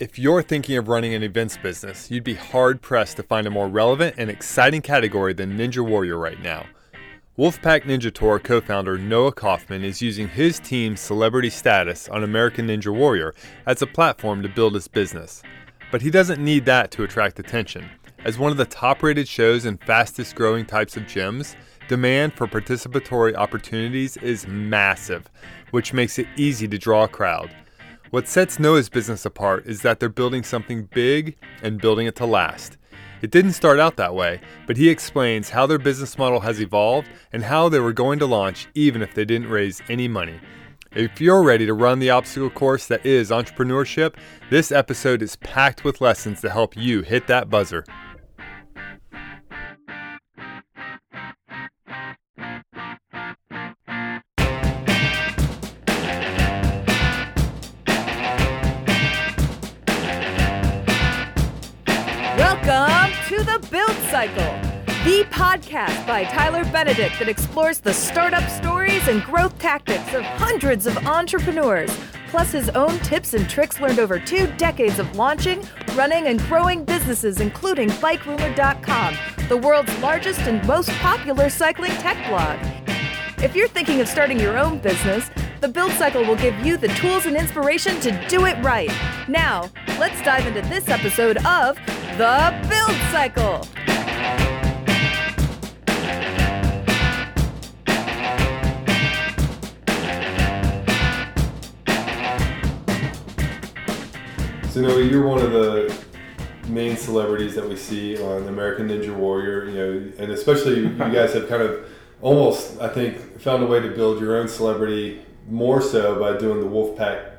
If you're thinking of running an events business, you'd be hard pressed to find a more relevant and exciting category than Ninja Warrior right now. Wolfpack Ninja Tour co founder Noah Kaufman is using his team's celebrity status on American Ninja Warrior as a platform to build his business. But he doesn't need that to attract attention. As one of the top rated shows and fastest growing types of gyms, demand for participatory opportunities is massive, which makes it easy to draw a crowd. What sets Noah's business apart is that they're building something big and building it to last. It didn't start out that way, but he explains how their business model has evolved and how they were going to launch even if they didn't raise any money. If you're ready to run the obstacle course that is entrepreneurship, this episode is packed with lessons to help you hit that buzzer. Cycle, the podcast by Tyler Benedict that explores the startup stories and growth tactics of hundreds of entrepreneurs, plus his own tips and tricks learned over two decades of launching, running, and growing businesses, including BikeRumor.com, the world's largest and most popular cycling tech blog. If you're thinking of starting your own business, the Build Cycle will give you the tools and inspiration to do it right. Now, let's dive into this episode of The Build Cycle. So, Noah, you're one of the main celebrities that we see on American Ninja Warrior, you know, and especially you guys have kind of almost, I think, found a way to build your own celebrity more so by doing the Wolfpack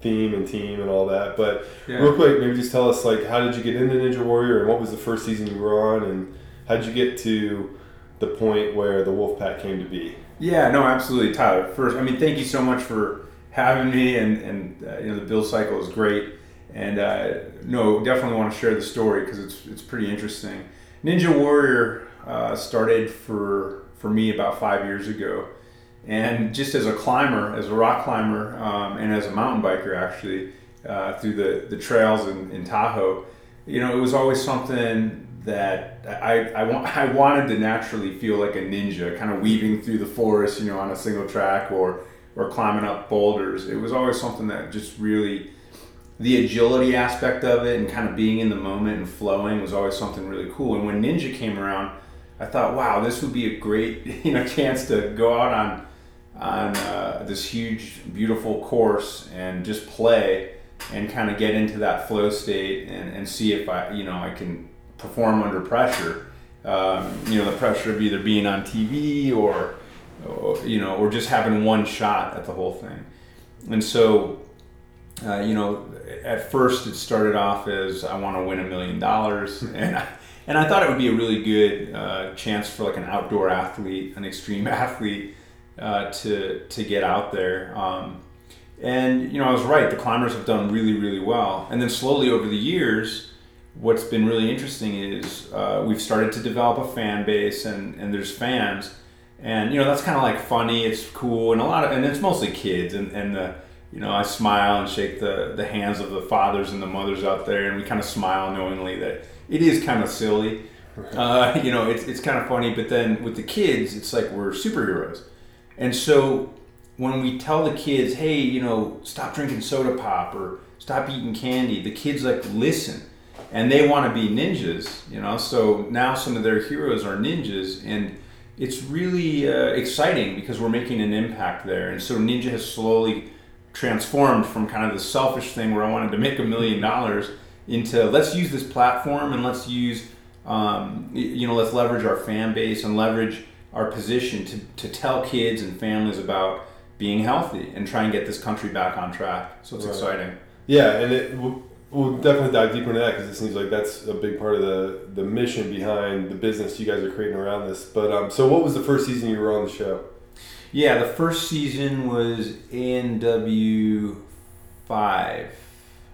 theme and team and all that. But Yeah. real quick, maybe just tell us like how did you get into Ninja Warrior and what was the first season you were on and how did you get to the point where the Wolfpack came to be? Yeah, no, absolutely, Tyler. First, I mean, thank you so much for having me, and and uh, you know the build cycle is great, and uh, no, definitely want to share the story because it's it's pretty interesting. Ninja Warrior uh, started for for me about five years ago, and just as a climber, as a rock climber, um, and as a mountain biker, actually, uh, through the the trails in, in Tahoe, you know, it was always something that I, I, wa- I wanted to naturally feel like a ninja, kind of weaving through the forest, you know, on a single track or, or climbing up boulders. It was always something that just really, the agility aspect of it and kind of being in the moment and flowing was always something really cool. And when Ninja came around, I thought, wow, this would be a great, you know, chance to go out on, on uh, this huge, beautiful course and just play and kind of get into that flow state and, and see if I, you know, I can perform under pressure. Um, you know, the pressure of either being on TV or, or, you know, or just having one shot at the whole thing. And so, uh, you know, at first it started off as I want to win a million dollars, and I, and I thought it would be a really good uh, chance for like an outdoor athlete, an extreme athlete, uh, to to get out there. Um, and you know, I was right. The climbers have done really, really well. And then slowly over the years, what's been really interesting is uh, we've started to develop a fan base, and and there's fans, and you know that's kind of like funny. It's cool, and a lot of, and it's mostly kids, and and the you know I smile and shake the the hands of the fathers and the mothers out there, and we kind of smile knowingly that it is kind of silly. Uh, you know, it's it's kind of funny, but then with the kids, it's like we're superheroes, and so when we tell the kids, hey, you know, stop drinking soda pop or stop eating candy, the kids like listen and they want to be ninjas, you know. So now some of their heroes are ninjas, and it's really uh, exciting because we're making an impact there. And so Ninja has slowly transformed from kind of the selfish thing where I wanted to make a million dollars into let's use this platform and let's use, um, you know, let's leverage our fan base and leverage our position to, to tell kids and families about being healthy and try and get this country back on track. So it's Right. exciting. Yeah, and it, we'll, we'll definitely dive deeper into that because it seems like that's a big part of the, the mission behind the business you guys are creating around this. But um, so, what was the first season you were on the show? Yeah, the first season was ANW five.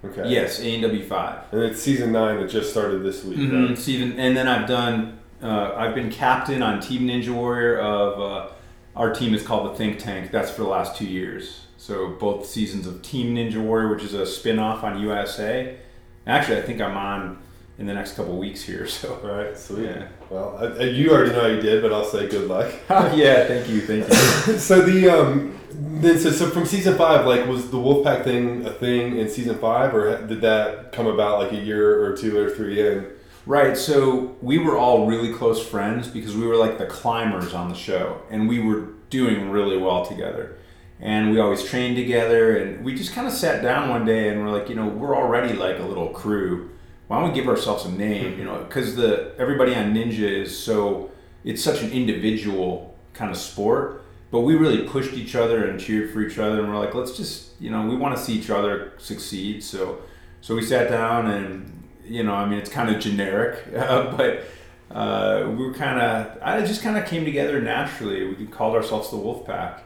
Okay. Yes, ANW five. And it's season nine that just started this week. Mm-hmm. right? Steven, and then I've done. Uh, I've been captain on Team Ninja Warrior of. Uh, our team is called the Think Tank. That's for the last two years. So both seasons of Team Ninja Warrior, which is a spin-off on USA, Actually, I think I'm on in the next couple weeks here. So right, sweet. Yeah. Well, I, I- you already know you did, but I'll say good luck. yeah, thank you, thank you. so the um, then so, so from season five, like, was the Wolfpack thing a thing in season five, or did that come about like a year or two or three in? Right. So we were all really close friends because we were like the climbers on the show, and we were doing really well together. And we always trained together, and we just kind of sat down one day and we're like, you know, we're already like a little crew. Why don't we give ourselves a name? You know, because the everybody on Ninja is so it's such an individual kind of sport, but we really pushed each other and cheered for each other, and we're like, let's just, you know, we want to see each other succeed. So, so we sat down and you know, I mean, it's kind of generic, uh, but uh, we were kind of, I just kind of came together naturally. We called ourselves the Wolf Pack.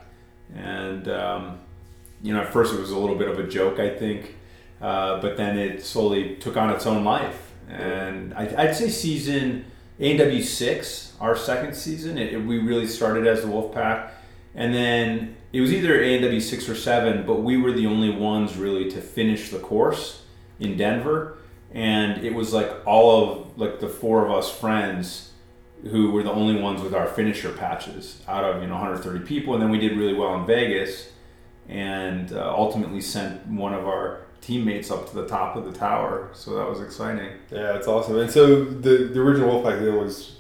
And, um, you know, at first it was a little bit of a joke, I think, uh, but then it slowly took on its own life. And I, I'd say season ANW 6, our second season, it, it- we really started as the Wolf Pack. And then it was either ANW 6 or 7, but we were the only ones really to finish the course in Denver and it was like all of like the four of us friends who were the only ones with our finisher patches out of you know 130 people and then we did really well in vegas and uh, ultimately sent one of our teammates up to the top of the tower so that was exciting Yeah, it's awesome. And so the the original Wolfpack then was,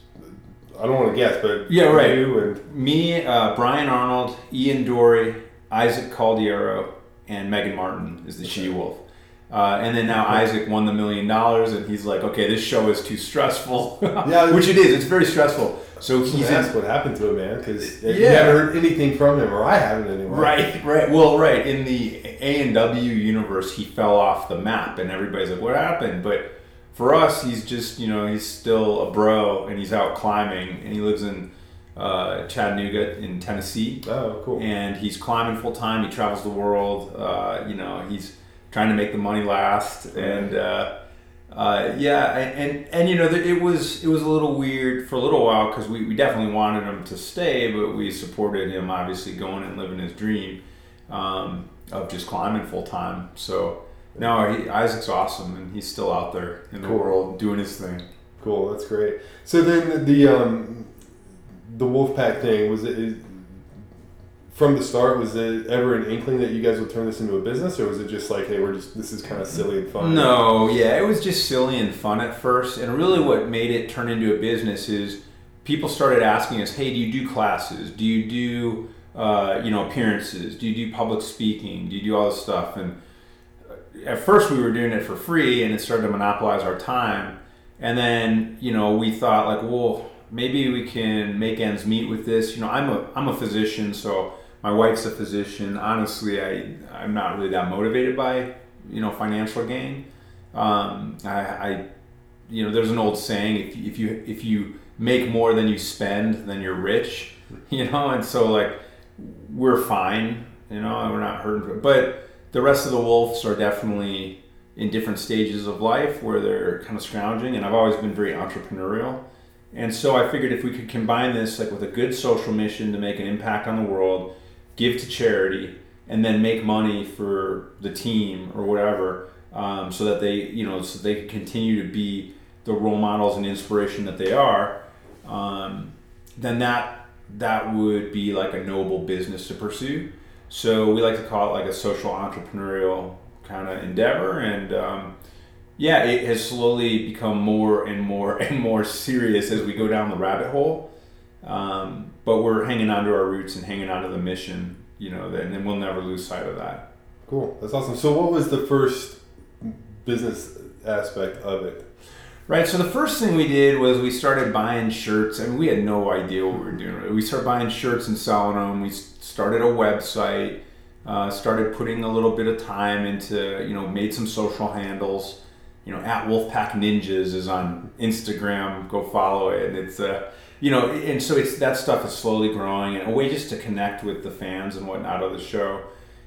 I don't want to guess, but Yeah, right. You and me uh, brian arnold ian dory isaac caldiero and megan martin is the she wolf uh, and then now Isaac won the million dollars, and he's like, "Okay, this show is too stressful." Yeah. which it is. It's very stressful. So he's asked what happened to him, man, because you Yeah. haven't heard anything from him, or I haven't anyway. Right, right. Well, right. In the A and W universe, he fell off the map, and everybody's like, "What happened?" But for us, he's just you know he's still a bro, and he's out climbing, and he lives in uh, Chattanooga in Tennessee, Oh, cool. and he's climbing full time. He travels the world. Uh, you know, he's trying to make the money last, and uh, uh, yeah, and, and and you know it was it was a little weird for a little while because we, we definitely wanted him to stay, but we supported him obviously going and living his dream um, of just climbing full time. So no, he, Isaac's awesome, and he's still out there in the Cool. world doing his thing. Cool, that's great. So then the um, the Wolfpack thing was it is- from the start. Was it ever an inkling that you guys would turn this into a business, or was it just like, hey, we're just this is kind of silly and fun? No, yeah, it was just silly and fun at first. And really, what made it turn into a business is people started asking us, "Hey, do you do classes? Do you do uh, you know appearances? Do you do public speaking? Do you do all this stuff?" And uh, at first, we were doing it for free, and it started to monopolize our time. And then, you know, we thought like, well, maybe we can make ends meet with this. You know, I'm a I'm a physician, so my wife's a physician. Honestly, I I'm not really that motivated by you know financial gain. Um, I, I you know there's an old saying if if you if you make more than you spend, then you're rich. You know, and so like we're fine. You know, we're not hurting. But the rest of the wolves are definitely in different stages of life where they're kind of scrounging, and I've always been very entrepreneurial. And so I figured if we could combine this like with a good social mission to make an impact on the world, give to charity, and then make money for the team or whatever, um, so that they you know so they can continue to be the role models and inspiration that they are, um, then that that would be like a noble business to pursue. So we like to call it like a social entrepreneurial kind of endeavor, and um, yeah, it has slowly become more and more and more serious as we go down the rabbit hole. Um, but we're hanging on to our roots and hanging on to the mission, you know, and then we'll never lose sight of that. Cool, that's awesome. So, what was the first business aspect of it? Right. So the first thing we did was we started buying shirts. Mean, we had no idea what we were doing. We started buying shirts and selling them. We started a website. Uh, started putting a little bit of time into, you know, made some social handles. You know, at Wolfpack Ninjas is on Instagram. Go follow it. And it's, uh, you know, and so it's that stuff is slowly growing and a way just to connect with the fans and whatnot of the show.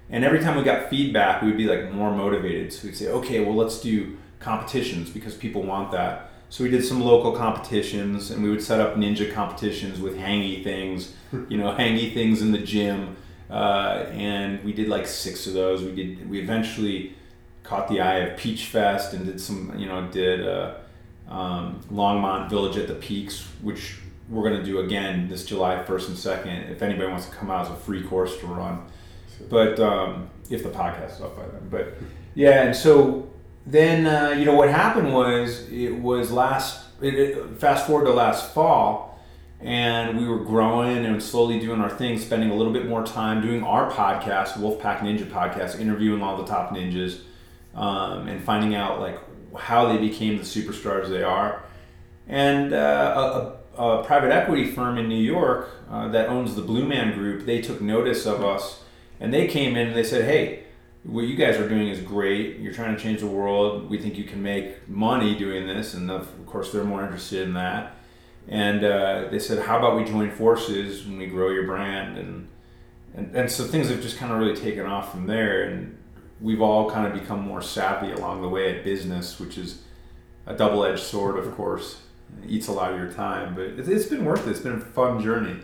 And every time we got feedback, we'd be like more motivated. So we'd say, okay, well, let's do competitions because people want that. So we did some local competitions, and we would set up ninja competitions with hangy things, you know, hangy things in the gym. Uh, and we did like six of those. We did. We eventually caught the eye of Peach Fest and did some, you know, did uh, um, Longmont Village at the Peaks, which we're going to do again this July 1st and 2nd. If anybody wants to come out, it's a free course to run. But um, if the podcast is up by then. But yeah, and so then, uh, you know, what happened was it was last, it, it, fast forward to last fall, and we were growing and slowly doing our thing, spending a little bit more time doing our podcast, Wolfpack Ninja podcast, interviewing all the top ninjas, um, and finding out like how they became the superstars they are. And uh, a, a, private equity firm in New York uh, that owns the Blue Man Group, they took notice of us, and they came in and they said, "Hey, what you guys are doing is great. You're trying to change the world. We think you can make money doing this." And of course, they're more interested in that. And uh, they said, "How about we join forces and we grow your brand?" And and, and so things have just kind of really taken off from there. And we've all kind of become more savvy along the way at business, which is a double edged sword, of course. It eats a lot of your time, but it's been worth it. It's been a fun journey.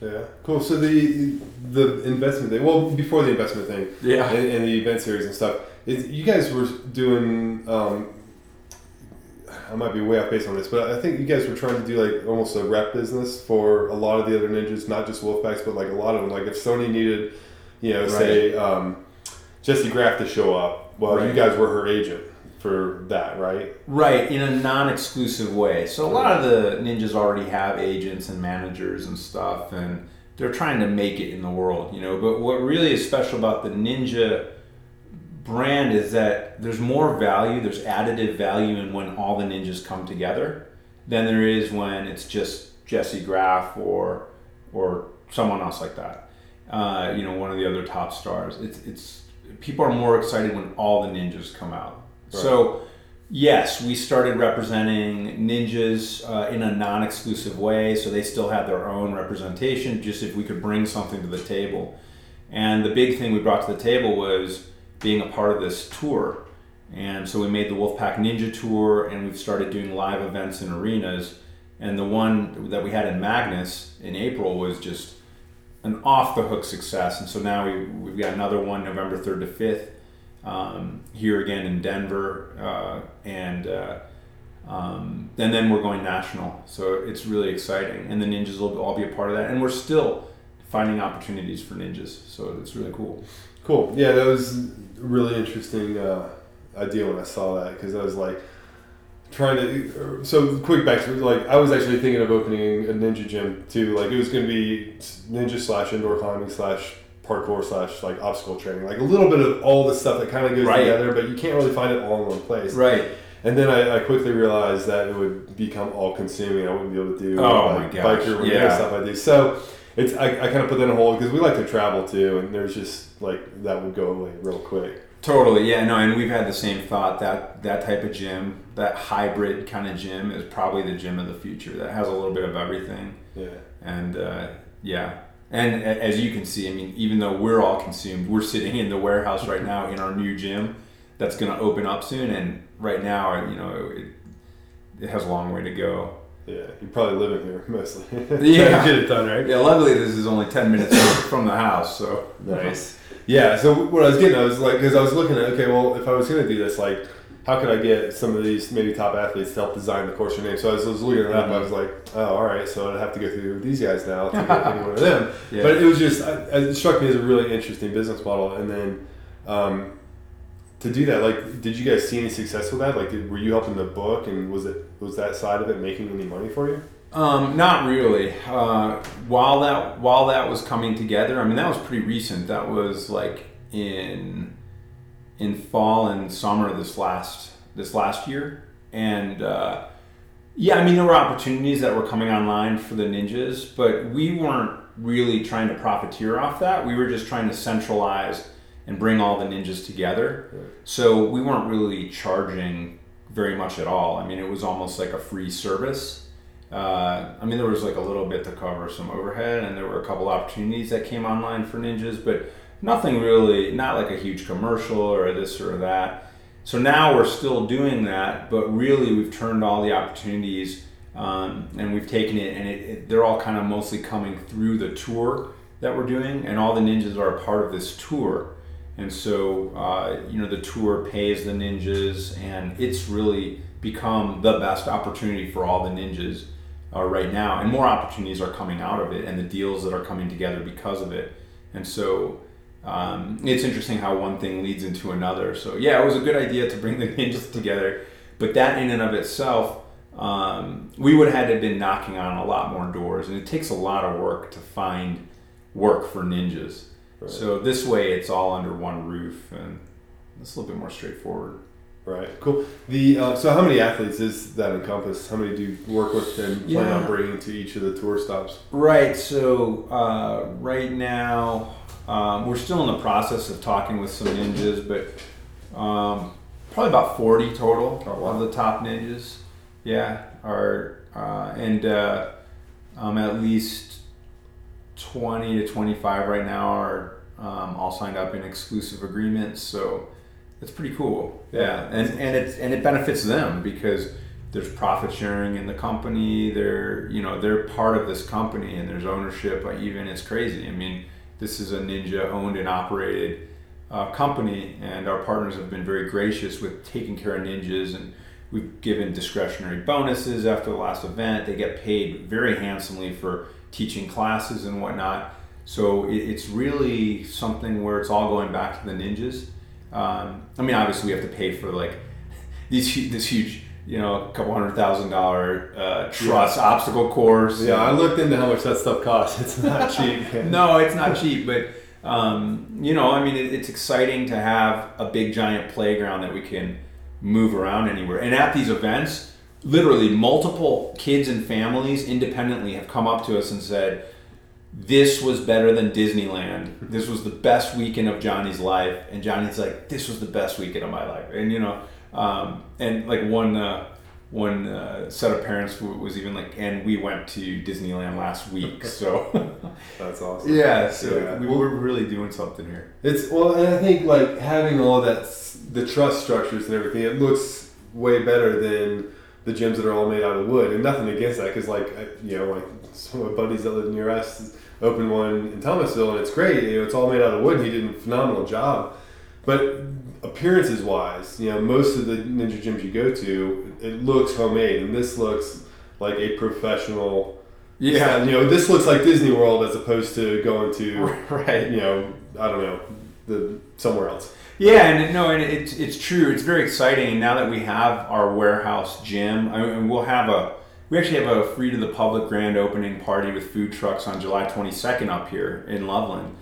Yeah, cool. So the the investment thing. Well, before the investment thing, yeah, and, and the event series and stuff. It, you guys were doing. Um, I might be way off base on this, but I think you guys were trying to do like almost a rep business for a lot of the other ninjas, not just Wolfpacks, but like a lot of them. Like if Sony needed, you know, right. say um, Jessie Graff to show up, well, right. you guys were her agent for that, right? Right, in a non-exclusive way. So a lot of the ninjas already have agents and managers and stuff, and they're trying to make it in the world, you know. But what really is special about the ninja brand is that there's more value, there's additive value in when all the ninjas come together than there is when it's just Jessie Graff or or someone else like that. Uh, you know, one of the other top stars. It's it's people are more excited when all the ninjas come out. So yes, we started representing ninjas uh, in a non-exclusive way, so they still had their own representation. Just if we could bring something to the table, and the big thing we brought to the table was being a part of this tour. And so we made the Wolfpack Ninja Tour, and we've started doing live events in arenas. And the one that we had in Magness in April was just an off the hook success. And so now we, we've got another one November 3rd to 5th um, here again in Denver. Uh, and, uh, um, and then we're going national. So it's really exciting. And the ninjas will all be a part of that. And we're still finding opportunities for ninjas. So it's really cool. Cool. Yeah, that was really interesting uh, idea when I saw that because I was like trying to. So quick backstory, like I was actually thinking of opening a ninja gym too. Like it was going to be ninja slash indoor climbing slash parkour slash like obstacle training, like a little bit of all the stuff that kind of goes right. together, but you can't really find it all in one place. Right. And then I, I, quickly realized that it would become all consuming. I wouldn't be able to do oh like, my gosh. biker yeah. stuff I do. So it's I, I kind of put that in a hold because we like to travel too, and there's just like that would go away real quick. Totally, yeah, no, and we've had the same thought that that type of gym, that hybrid kind of gym, is probably the gym of the future. That has a little bit of everything. Yeah. And uh, yeah, and as you can see, I mean, even though we're all consumed, we're sitting in the warehouse right now in our new gym that's going to open up soon, and right now, you know, it, it has a long way to go. Yeah, you're probably living here mostly. yeah, get it done right. Yeah, luckily this is only ten minutes from the house, so nice. Yeah, so what I was getting, I was like, because I was looking at, okay, well, if I was going to do this, like, how could I get some of these maybe top athletes to help design the course or name? So I was, was looking at that, mm-hmm. I was like, oh, all right, so I'd have to go through these guys now to get any one of them. Yeah. But it was just, it struck me as a really interesting business model, and then. Um, to do that, like, did you guys see any success with that? Like, did, were you helping the book, and was it was that side of it making any money for you? Um, not really. Uh, while that while that was coming together, I mean, that was pretty recent. That was like in in fall and summer this last this last year, and uh, yeah, I mean, there were opportunities that were coming online for the ninjas, but we weren't really trying to profiteer off that. We were just trying to centralize and bring all the ninjas together. So we weren't really charging very much at all. I mean, it was almost like a free service. Uh, I mean, there was like a little bit to cover some overhead, and there were a couple opportunities that came online for ninjas, but nothing really, not like a huge commercial or this or that. So now we're still doing that, but really we've turned all the opportunities um, and we've taken it, and it, it, they're all kind of mostly coming through the tour that we're doing, and all the ninjas are a part of this tour. And so, uh, you know, the tour pays the ninjas, and it's really become the best opportunity for all the ninjas uh, right now. And more opportunities are coming out of it, and the deals that are coming together because of it. And so, um, it's interesting how one thing leads into another. So, yeah, it was a good idea to bring the ninjas together, but that in and of itself, um, we would have had to have been knocking on a lot more doors, and it takes a lot of work to find work for ninjas. Right. So this way, it's all under one roof, and it's a little bit more straightforward. Right. Cool. The uh, so how many athletes is that encompass? How many do you work with and plan Yeah. on bringing to each of the tour stops? Right. So uh, right now, um, we're still in the process of talking with some ninjas, but um, probably about forty total Oh, wow. of the top ninjas. Yeah, are uh, and uh, um, at least twenty to twenty-five right now are um, all signed up in exclusive agreements. So it's pretty cool. Yeah, and and it and it benefits them because there's profit sharing in the company. They're you know they're part of this company and there's ownership. Like even it's crazy. I mean, this is a Ninja owned and operated uh, company, and our partners have been very gracious with taking care of ninjas and. We've given discretionary bonuses after the last event. They get paid very handsomely for teaching classes and whatnot. So it, it's really something where it's all going back to the ninjas. Um, I mean, obviously we have to pay for like these this huge, you know, a couple hundred thousand dollar uh, truss obstacle course. Yeah, I looked into how much that stuff costs. It's not cheap. no, it's not cheap, but um, you know, I mean, it, it's exciting to have a big giant playground that we can move around anywhere. And at these events, literally multiple kids and families independently have come up to us and said, "This was better than Disneyland. This was the best weekend of Johnny's life." And Johnny's like, "This was the best weekend of my life." And you know, um, and like one. Uh, one uh, set of parents was even like, and we went to Disneyland last week, so That's awesome. yeah, so Yeah. we were really doing something here. It's well, and I think like having all that the truss structures and everything, it looks way better than the gyms that are all made out of wood. And nothing against that, because like you know, like some of my buddies that live near us opened one in Thomasville, and it's great. You know, it's all made out of wood. He did a phenomenal job, but appearances wise, you know, most of the ninja gyms you go to, it looks homemade, and this looks like a professional. Yeah, you know, this looks like Disney World as opposed to going to right. you know, I don't know, the somewhere else. Yeah, and no, and it's it's true. It's very exciting. And now that we have our warehouse gym, I mean, we'll have a we actually have a free to the public grand opening party with food trucks on July 22nd up here in Loveland,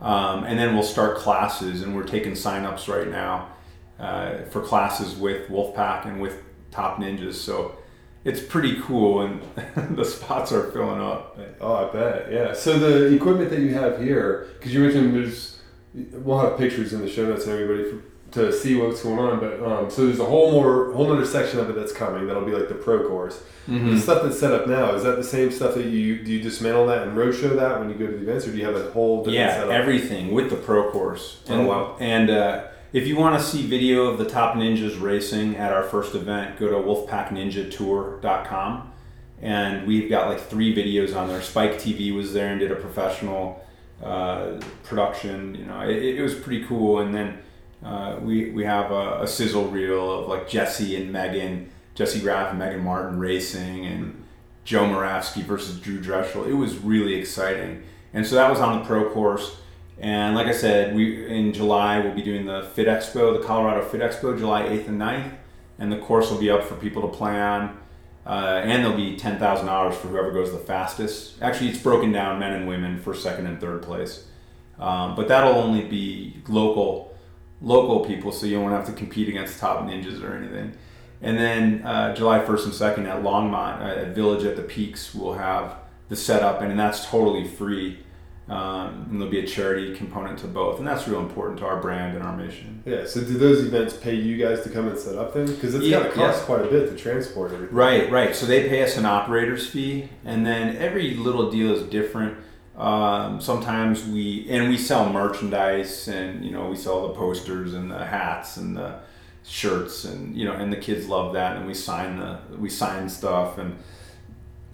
um, and then we'll start classes. And we're taking signups right now uh, for classes with Wolfpack and with Top Ninjas. So it's pretty cool, and the spots are filling up. Oh, I bet. Yeah. So the equipment that you have here, because you mentioned there's, we'll have pictures in the show notes and everybody for, to see what's going on. But um, so there's a whole more, whole other section of it that's coming. That'll be like the pro course. Mm-hmm. The stuff that's set up now is that the same stuff that you do you dismantle that and roadshow that when you go to the events, or do you have a whole different yeah, setup? everything with the pro course. Oh, And, wow. And uh, if you want to see video of the top ninjas racing at our first event, go to wolfpackninjatour.com. And we've got like three videos on there. Spike TV was there and did a professional uh, production. You know, it, it was pretty cool. And then uh, we, we have a, a sizzle reel of like Jessie and Megan, Jessie Graff and Megan Martin racing, and Joe Moravsky versus Drew Drechsel. It was really exciting. And so that was on the pro course. And like I said, we in July we'll be doing the Fit Expo, the Colorado Fit Expo, July 8th and 9th. And the course will be up for people to play on. Uh, and there'll be $10,000 for whoever goes the fastest. Actually, it's broken down men and women for second and third place. Um, but that'll only be local local people, so you won't have to compete against top ninjas or anything. And then uh, July 1st and 2nd at Longmont, uh, at Village at the Peaks, we'll have the setup, and, that's totally free. Um, and there'll be a charity component to both, and that's real important to our brand and our mission. Yeah. So do those events pay you guys to come and set up then? Because it's Yeah, got to cost yeah. quite a bit to transport everything. Right, right. So they pay us an operator's fee, and then every little deal is different. Um, sometimes we and we sell merchandise, and you know we sell the posters and the hats and the shirts, and you know, and the kids love that, and we sign the we sign stuff, and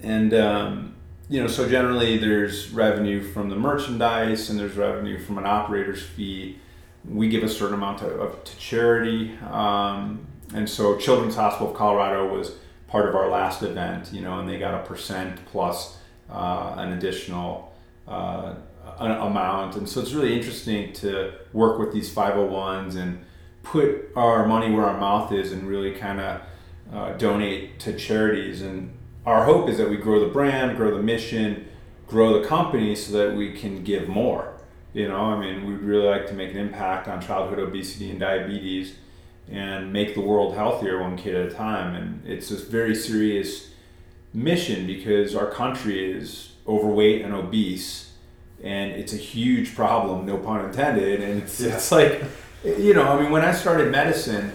and um, you know, so generally there's revenue from the merchandise, and there's revenue from an operator's fee. we give a certain amount to, of, to charity. Um, and so Children's Hospital of Colorado was part of our last event, you know, and they got a percent plus uh, an additional uh, amount. And so it's really interesting to work with these 501s and put our money where our mouth is and really kind of uh, donate to charities. And our hope is that we grow the brand, grow the mission, grow the company so that we can give more. You know, I mean, we'd really like to make an impact on childhood obesity and diabetes and make the world healthier one kid at a time. And it's this very serious mission because our country is overweight and obese, and it's a huge problem, no pun intended. And it's, Yeah. it's like, you know, I mean, when I started medicine,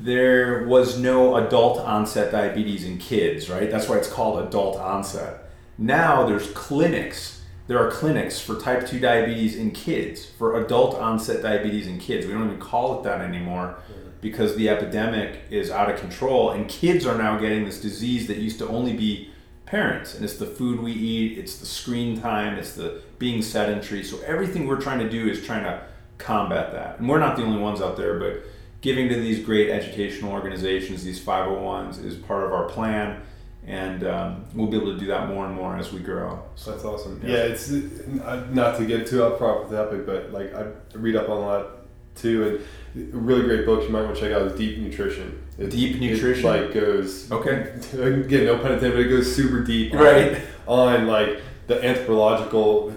there was no adult onset diabetes in kids, right? That's why it's called adult onset. Now there's clinics. There are clinics for type 2 diabetes in kids, for adult onset diabetes in kids. We don't even call it that anymore because the epidemic is out of control and kids are now getting this disease that used to only be parents and it's the food we eat it's the screen time it's the being sedentary so everything we're trying to do is trying to combat that and we're not the only ones out there but giving to these great educational organizations these 501s is part of our plan and um, we'll be able to do that more and more as we grow so That's awesome. Yeah. Yeah, it's uh, not to get too front with the topic, but like I read up on a lot too, and a really great books you might want to check out is Deep Nutrition. It, Deep it, Nutrition? like goes okay again, no pun intended, but it goes super deep, Right. On like the anthropological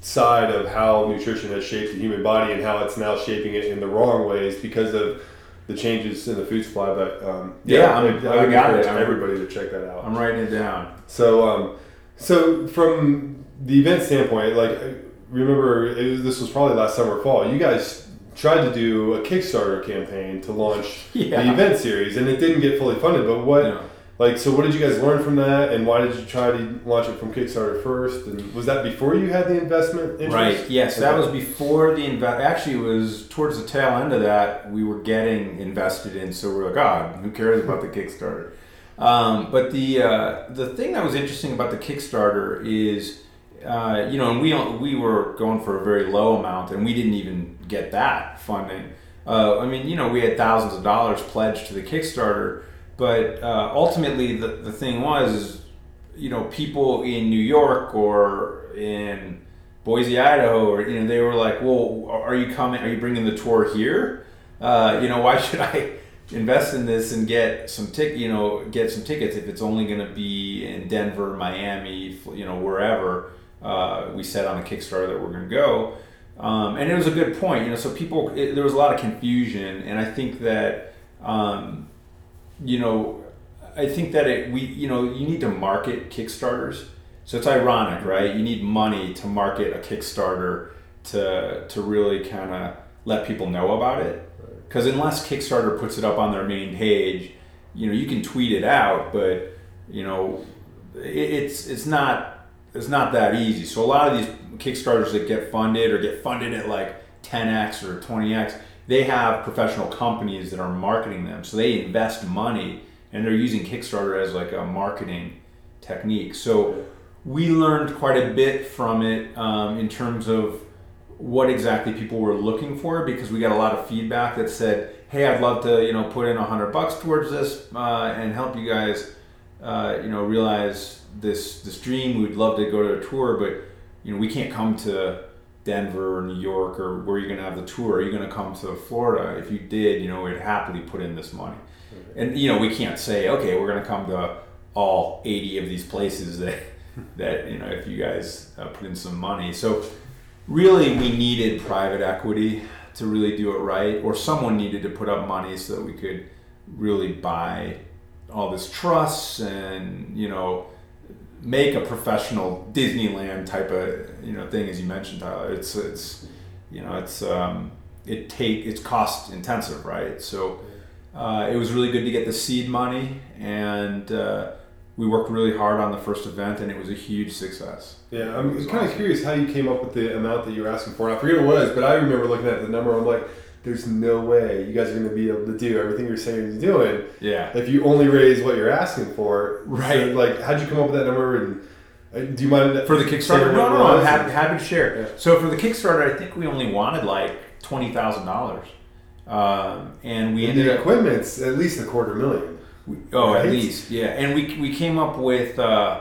side of how nutrition has shaped the human body and how it's now shaping it in the wrong ways because of the changes in the food supply. But um, Yeah, I, I'm- I I would got encourage everybody to check that out. i'm writing it down So, um, so from the event standpoint, like remember was, this was probably last summer or fall. You guys tried to do a Kickstarter campaign to launch Yeah. the event series, and it didn't get fully funded. But what, like, so what did you guys learn from that, and why did you try to launch it from Kickstarter first? And was that before you had the investment? Interest? Right. Yes, that was before the invest. Actually, it was towards the tail end of that we were getting invested in. So we're like, God, who cares about the Kickstarter? Um, but the uh, the thing that was interesting about the Kickstarter is, uh, you know, and we we were going for a very low amount, and we didn't even get that funding. Uh, I mean, you know, we had thousands of dollars pledged to the Kickstarter, but uh, ultimately the, the thing was, you know, people in New York or in Boise, Idaho, or you know, they were like, "Well, are you coming? Are you bringing the tour here? Uh, you know, why should I invest in this and get some tick? You know, get some tickets if it's only going to be in Denver, Miami, you know, wherever." Uh, we said on the Kickstarter that we're going to go, um, and it was a good point. You know, so people, it, there was a lot of confusion, and I think that, um, you know, I think that it, we, you know, you need to market Kickstarters. So it's ironic, right? You need money to market a Kickstarter to to really kind of let people know about it. Because unless Kickstarter puts it up on their main page, you know, you can tweet it out, but you know, it, it's it's not it's not that easy. So a lot of these Kickstarters that get funded or get funded at like 10x or 20x, they have professional companies that are marketing them. So they invest money and they're using Kickstarter as like a marketing technique. So we learned quite a bit from it um, in terms of what exactly people were looking for because we got a lot of feedback that said, "Hey, I'd love to, you know, put in a hundred bucks towards this uh, and help you guys, uh, you know, realize this this dream. We'd love to go to a tour, but you know, we can't come to Denver or New York or where you're going to have the tour. Are you going to come to Florida? If you did, you know, we'd happily put in this money. And you know, we can't say, okay, we're going to come to all 80 of these places that that you know, if you guys uh, put in some money. So really, we needed private equity to really do it right, or someone needed to put up money so that we could really buy all this trusts and you know make a professional Disneyland type of you know thing as you mentioned Tyler it's it's you know it's um, it take it's cost intensive right so uh, it was really good to get the seed money and uh, we worked really hard on the first event and it was a huge success Yeah, I'm kind of curious how you came up with the amount that you were asking for. I forget what it was, but I remember looking at the number. I'm like, "There's no way you guys are going to be able to do everything you're saying you're doing yeah if you only raise what you're asking for." Right. So, like, how'd you come up with that number? And uh, do you mind for the Kickstarter what no no I'm happy, happy to share Yeah. so for the Kickstarter I think we only wanted like twenty thousand dollars, um, and we And ended the equipment's at least a quarter million. We, oh, Right? at least, yeah. And we we came up with uh,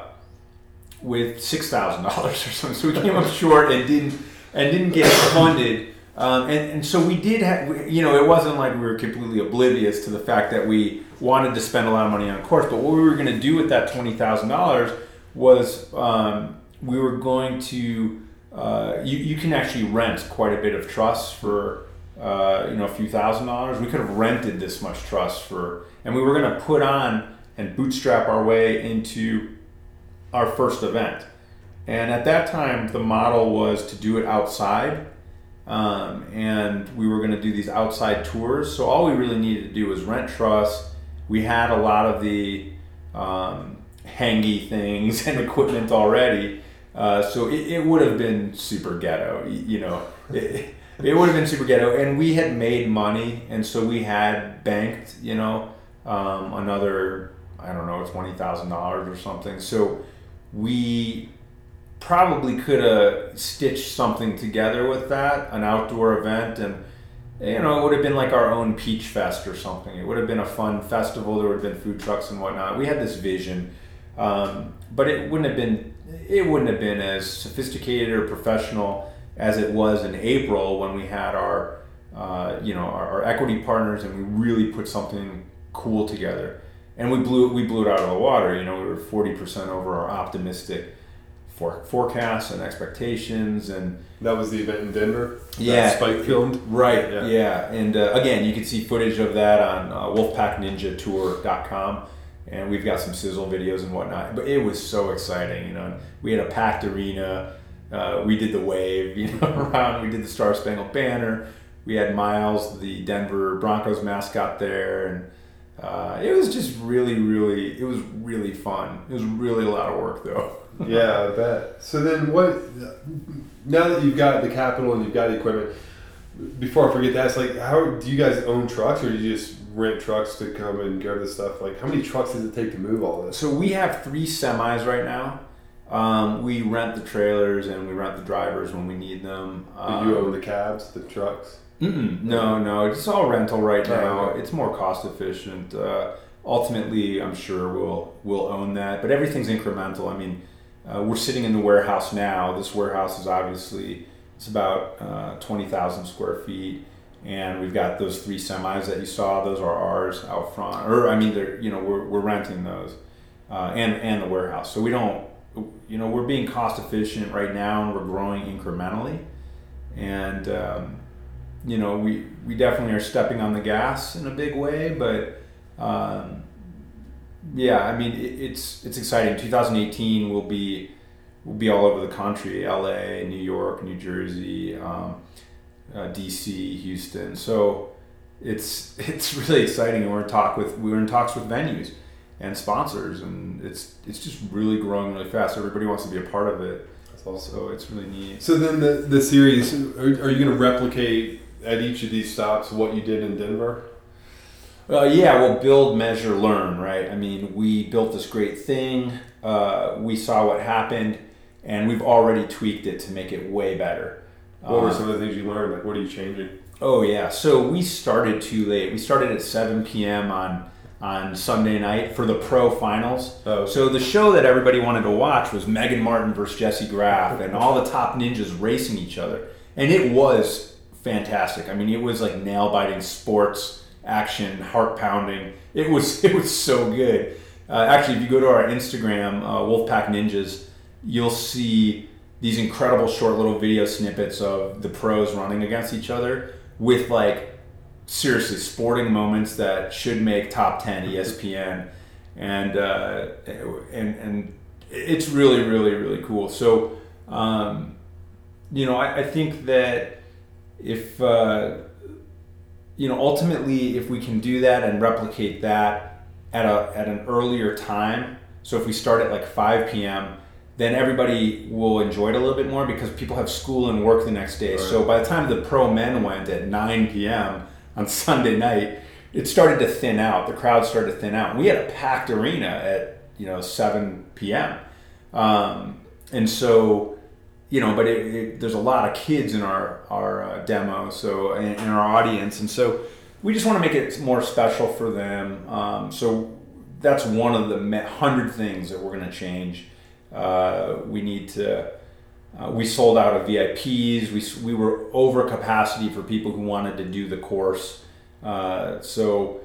with six thousand dollars or something. So we came up short and didn't and didn't get funded. Um, and, and so we did have, you know, it wasn't like we were completely oblivious to the fact that we wanted to spend a lot of money on course. But what we were going to do with that twenty thousand dollars was um, we were going to, uh, you, you can actually rent quite a bit of truss for, uh, you know, a few thousand dollars. We could have rented this much truss for, and we were going to put on and bootstrap our way into our first event. And at that time, the model was to do it outside. Um, and we were going to do these outside tours. So all we really needed to do was rent truss. We had a lot of the um, hangy things and equipment already. Uh, so it, it would have been super ghetto, you know. It, it would have been super ghetto, and we had made money, and so we had banked, you know, um, another I don't know twenty thousand dollars or something. So we probably could have stitched something together with that, an outdoor event, and you know, it would have been like our own Peach Fest or something. It would have been a fun festival. There would have been food trucks and whatnot. We had this vision, um, but it wouldn't have been it wouldn't have been as sophisticated or professional as it was in April when we had our uh, you know our, our equity partners and we really put something cool together. And we blew we blew it out of the water. You know, we were forty percent over our optimistic for, forecasts and expectations and That was the event in Denver. that yeah, Spike filmed. Right. Yeah. Yeah. And uh, again, you can see footage of that on uh, WolfpackNinjaTour.com, and we've got some sizzle videos and whatnot. But it was so exciting, you know. We had a packed arena. Uh, we did the wave, you know, around. We did the Star Spangled Banner. We had Miles, the Denver Broncos mascot, there, and uh, it was just really, really, it was really fun. It was really a lot of work, though. Yeah, I bet. So then, what? Now that you've got the capital and you've got the equipment, before I forget it's like, how do you guys own trucks, or do you just rent trucks to come and grab the stuff? Like, how many trucks does it take to move all this? So we have three semis right now. Um, we rent the trailers and we rent the drivers when we need them. Um, you own the cabs, the trucks? No, no, it's all rental right now. It's more cost efficient. Uh, ultimately, I'm sure we'll we'll own that, but everything's incremental. I mean, uh, we're sitting in the warehouse now. This warehouse is obviously it's about uh, twenty thousand square feet, and we've got those three semis that you saw. Those are ours out front, or I mean, they're you know we're, we're renting those, uh, and and the warehouse. So we don't, you know, we're being cost efficient right now, and we're growing incrementally, and. Um, you know, we, we definitely are stepping on the gas in a big way, but um, yeah, I mean, it, it's it's exciting. 2018 will be will be all over the country: LA, New York, New Jersey, um, uh, DC, Houston. So it's it's really exciting, and we're in talk with we're in talks with venues and sponsors, and it's it's just really growing really fast. Everybody wants to be a part of it, That's awesome. so it's really neat. So then, the the series, are, are you going to replicate at each of these stops what you did in Denver? Uh, yeah, well, build, measure, learn, right? I mean, we built this great thing. Uh, we saw what happened, and we've already tweaked it to make it way better. What were Uh, some of the things you learned? Like, what are you changing? Oh yeah, so we started too late. We started at 7 p.m. on on Sunday night for the pro finals. Oh. So the show that everybody wanted to watch was Megan Martin versus Jessie Graff, and all the top ninjas racing each other, and it was fantastic. I mean, it was like nail biting sports action, heart pounding. It was it was so good. Uh, actually, if you go to our Instagram, uh, Wolfpack Ninjas, you'll see these incredible short little video snippets of the pros running against each other with like seriously sporting moments that should make top 10 ESPN and uh, and and it's really really really cool so um, you know I, I think that if uh, you know ultimately if we can do that and replicate that at a at an earlier time so if we start at like 5 p.m then everybody will enjoy it a little bit more because people have school and work the next day. Right. So by the time the pro men went at 9 p.m. on Sunday night, it started to thin out. The crowd started to thin out. We had a packed arena at you know 7 p.m. Um, and so you know, but it, it, there's a lot of kids in our our uh, demo, so in, in, our audience, and so we just want to make it more special for them. Um, so that's one of the hundred things that we're going to change. Uh, we need to. Uh, we sold out of VIPs. We, we were over capacity for people who wanted to do the course. Uh, so,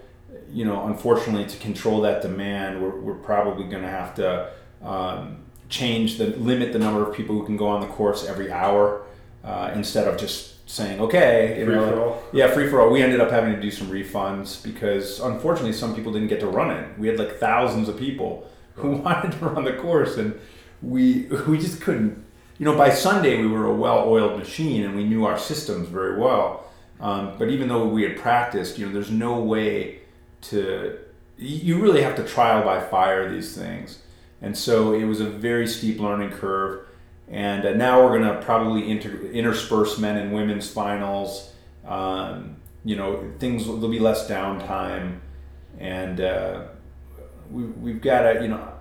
you know, unfortunately, to control that demand, we're, we're probably going to have to um, change the limit the number of people who can go on the course every hour uh, instead of just saying okay you free know, for all. yeah free for all. We ended up having to do some refunds because unfortunately some people didn't get to run it. We had like thousands of people who wanted to run the course and we we just couldn't. You know by sunday we were a well-oiled machine and we knew our systems very well. Um, but even though we had practiced you know there's no way to you really have to trial by fire these things and so it was a very steep learning curve. And uh, now we're going to probably inter- intersperse men and women's finals. Um, you know, things there'll be less downtime, and uh, we, we've got to, you know,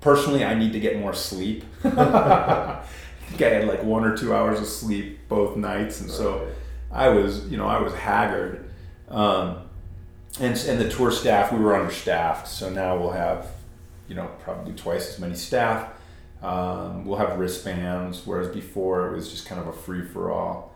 personally, I need to get more sleep. I think I had like one or two hours of sleep both nights, and so I was, you know, I was haggard. Um, and and the tour staff, we were understaffed, so now we'll have you know probably twice as many staff. Um, we'll have wristbands, whereas before it was just kind of a free for all.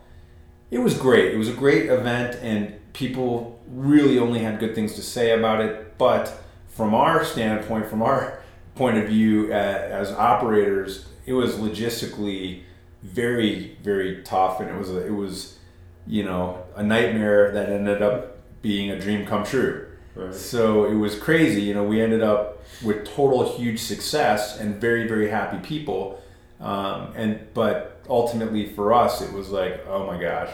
It was great. It was a great event, and people really only had good things to say about it. But from our standpoint, from our point of view uh, as operators, it was logistically very, very tough, and it was a, it was you know a nightmare that ended up being a dream come true. Right. So it was crazy. You know, we ended up with total huge success and very very happy people. Um, and but ultimately for us, it was like, oh my gosh,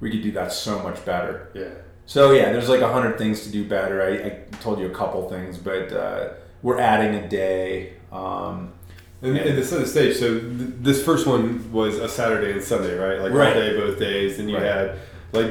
we could do that so much better. Yeah. So yeah, there's like a hundred things to do better. I, I, told you a couple things, but uh, we're adding a day. Um, and, and, the set stage. So th- this first one was a Saturday and Sunday, right? Like right. all day, both days. And you right. had like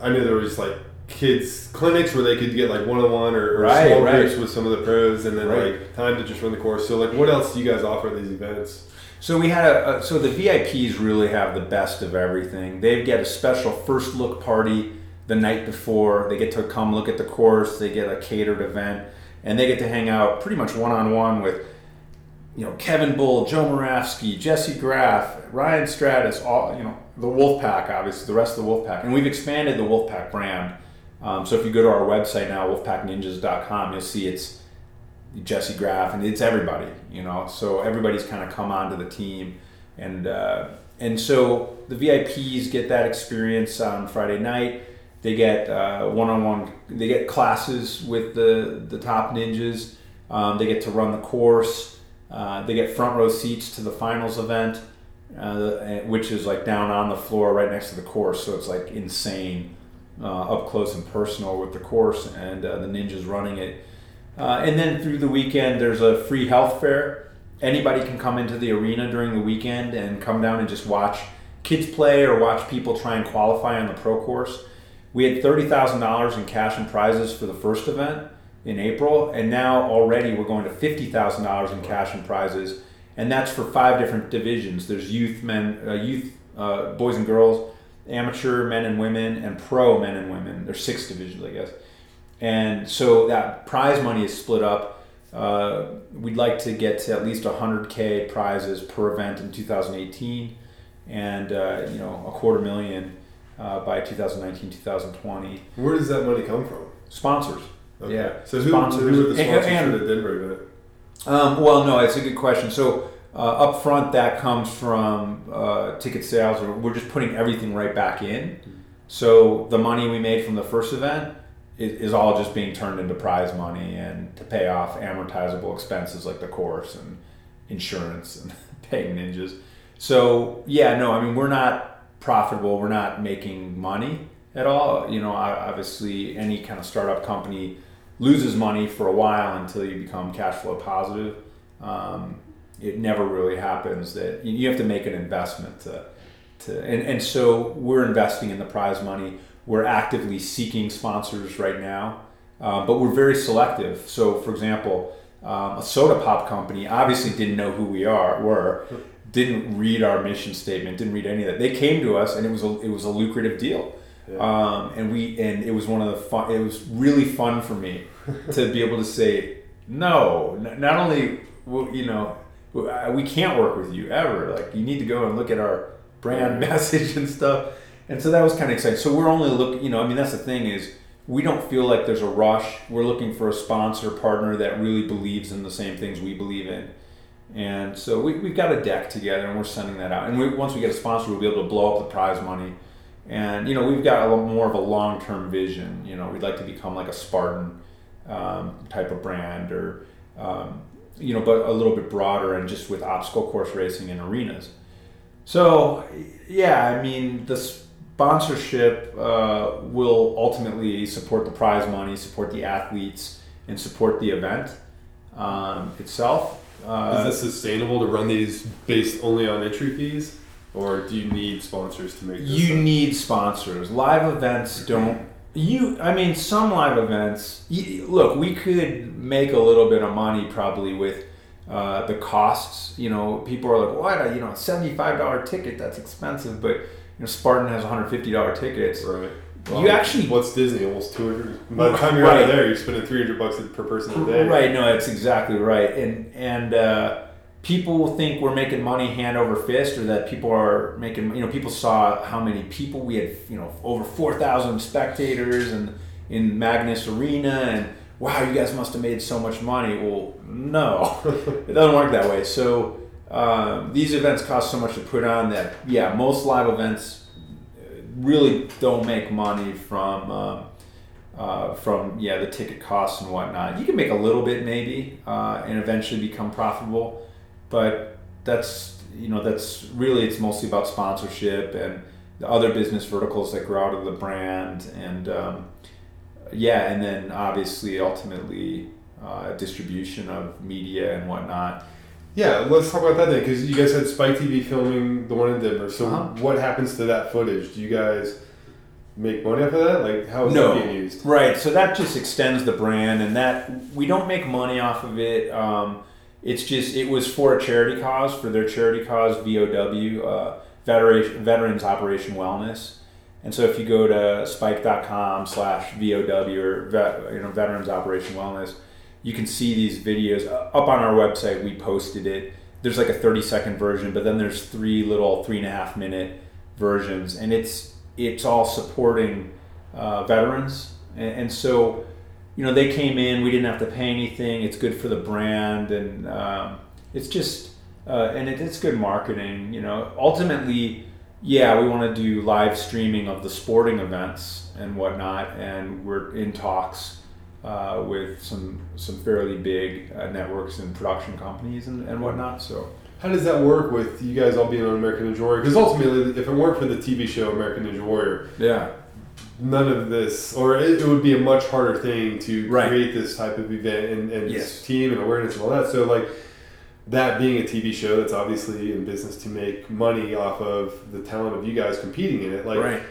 I know there was like kids clinics where they could get like one-on-one or, or right, small right. groups with some of the pros and then right. like time to just run the course. So like what else do you guys offer at these events? So we had a, a, so the vips really have the best of everything. They get a special first look party the night before. They get to come look at the course. They get a catered event. And they get to hang out pretty much one-on-one with you know Kevin Bull, Joe Moravsky, Jessie Graff, Ryan Stratis, all you know the Wolfpack, obviously the rest of the Wolfpack, and we've expanded the Wolfpack brand um, so if you go to our website now, wolfpackninjas.com, you'll see it's Jessie Graff and it's everybody, you know. So everybody's kind of come onto the team, and uh, and so the VIPs get that experience on Friday night. They get uh, one-on-one. They get classes with the the top ninjas. Um, they get to run the course. Uh, they get front row seats to the finals event, uh, which is like down on the floor right next to the course. So it's like insane uh, up close and personal with the course and uh, the ninjas running it. Uh, and then through the weekend, there's a free health fair. Anybody can come into the arena during the weekend and come down and just watch kids play or watch people try and qualify on the pro course. We had $30,000 in cash and prizes for the first event in April, and now already we're going to $50,000 in cash and prizes, and that's for five different divisions. There's youth men, uh, youth uh, boys and girls, amateur men and women and pro men and women. There's six divisions, I guess. And so that prize money is split up. Uh, we'd like to get to at least 100k prizes per event in 2018, and uh, you know a quarter million uh, by 2019, 2020. Where does that money come from? Sponsors. Okay. Yeah. So who, sponsors. who are the sponsors and, and, Denver event? Um, well, no, it's a good question. So uh, up front, that comes from uh, ticket sales. We're just putting everything right back in. So the money we made from the first event is, is, all just being turned into prize money and to pay off amortizable expenses like the course and insurance and paying ninjas. So yeah, no, I mean we're not profitable. We're not making money at all. You know, obviously any kind of startup company loses money for a while until you become cash flow positive. Um, it never really happens that you have to make an investment to, to and, and so we're investing in the prize money we're actively seeking sponsors right now uh, but we're very selective so for example um, a soda pop company obviously didn't know who we are were didn't read our mission statement, didn't read any of that. They came to us, and it was a, it was a lucrative deal, Yeah. um, and we and it was one of the fun. It was really fun for me to be able to say no. n- Not only will- you know we can't work with you ever. Like you need to go and look at our brand message and stuff. And so that was kind of exciting. So we're only looking. You know, I mean, that's the thing is we don't feel like there's a rush. We're looking for a sponsor partner that really believes in the same things we believe in. And so we, we've got a deck together and we're sending that out. And we, once we get a sponsor, we'll be able to blow up the prize money. And, you know, we've got a more of a long term vision. You know, we'd like to become like a Spartan um, type of brand or, um, you know, but a little bit broader and just with obstacle course racing in arenas. So, yeah, I mean, the sponsorship uh, will ultimately support the prize money, support the athletes, and support the event um, itself. Uh, Is this sustainable to run these based only on entry fees, or do you need sponsors to make you up? need sponsors. Live events don't. You, I mean, some live events. You, look, we could make a little bit of money probably with uh, the costs. You know, people are like, "What? You know, seventy-five dollar ticket? That's expensive." But you know, Spartan has one hundred fifty dollar tickets. right. You actually- what's Disney? Almost two hundred. By the time you're out of there, you're spending three hundred bucks per person a day. Right, no, that's exactly right. And and uh, people think we're making money hand over fist, or that people are making. You know, people saw how many people we had. You know, over four thousand spectators, and in Magness Arena, and wow, you guys must have made so much money. Well, no, it doesn't work that way. So um, these events cost so much to put on that yeah, most live events uh, really don't make money from. Um, uh, from yeah the ticket costs and whatnot. You can make a little bit maybe uh, and eventually become profitable, but that's you know that's really it's mostly about sponsorship and the other business verticals that grow out of the brand and um, yeah, and then obviously ultimately uh, distribution of media and whatnot. Yeah, let's talk about that then, because you guys had Spike TV filming the one in Denver. So Uh-huh. what happens to that footage? Do you guys make money off of that? Like, how is No. that being used? Right. So that just extends the brand, and that we don't make money off of it. Um, it's just it was for a charity cause for their charity cause VOW, uh, Veteran Veterans Operation Wellness. And so if you go to spike.com slash VOW or vet, you know Veterans Operation Wellness, you can see these videos Uh, up on our website. We posted it. There's like a 30 second version, but then there's three little three and a half minute versions, and it's it's all supporting uh, veterans, and, and so you know they came in. We didn't have to pay anything. It's good for the brand, and um, it's just uh, and it, it's good marketing. You know, ultimately, yeah, we want to do live streaming of the sporting events and whatnot, and we're in talks uh, with some some fairly big uh, networks and production companies and, and whatnot. So How does that work with you guys all being on American Ninja Warrior? Because ultimately, if it weren't for the TV show American Ninja Warrior, yeah, none of this, or it, it would be a much harder thing to Right. create this type of event and, and Yes. team and awareness and all that. So, like, that being a TV show that's obviously in business to make money off of the talent of you guys competing in it, like, right.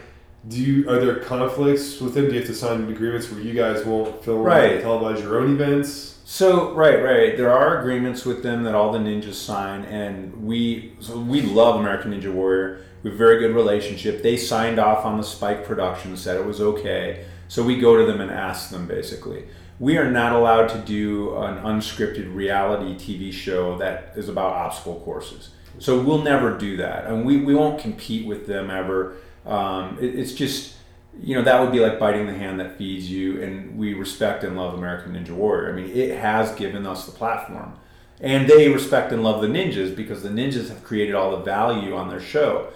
do you are there conflicts with them? Do you have to sign agreements where you guys won't film Right. and televise your own events? So right, right. There are agreements with them that all the ninjas sign, and we so we love American Ninja Warrior. We have a very good relationship. They signed off on the Spike production, said it was okay. So we go to them and ask them basically. We are not allowed to do an unscripted reality TV show that is about obstacle courses. So we'll never do that, and we, we won't compete with them ever. Um, it, it's just you know that would be like biting the hand that feeds you and we respect and love american ninja warrior i mean it has given us the platform and they respect and love the ninjas because the ninjas have created all the value on their show.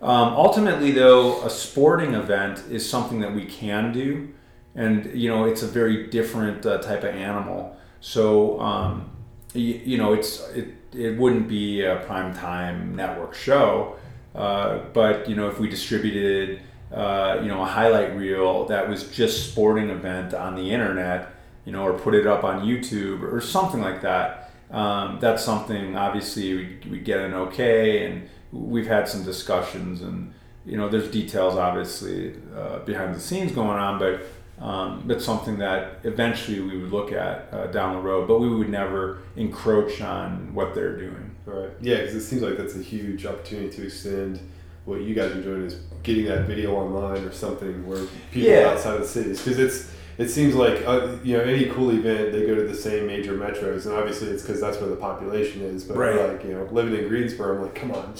Um, ultimately though a sporting event is something that we can do. And you know it's a very different uh, type of animal. So um, you, you know it's it, it wouldn't be a prime time network show. Uh, but you know if we distributed uh, you know a highlight reel that was just sporting event on the internet you know or put it up on youtube or something like that um, that's something obviously we, we get an okay and we've had some discussions and you know there's details obviously uh, behind the scenes going on but um, that's something that eventually we would look at uh, down the road but we would never encroach on what they're doing right. Yeah, because it seems like that's a huge opportunity to extend what you guys are doing is getting that video online or something where people Yeah. outside of the cities because it's it seems like uh, you know any cool event they go to the same major metros and obviously it's because that's where the population is but Right. like you know living in Greensboro I'm like come on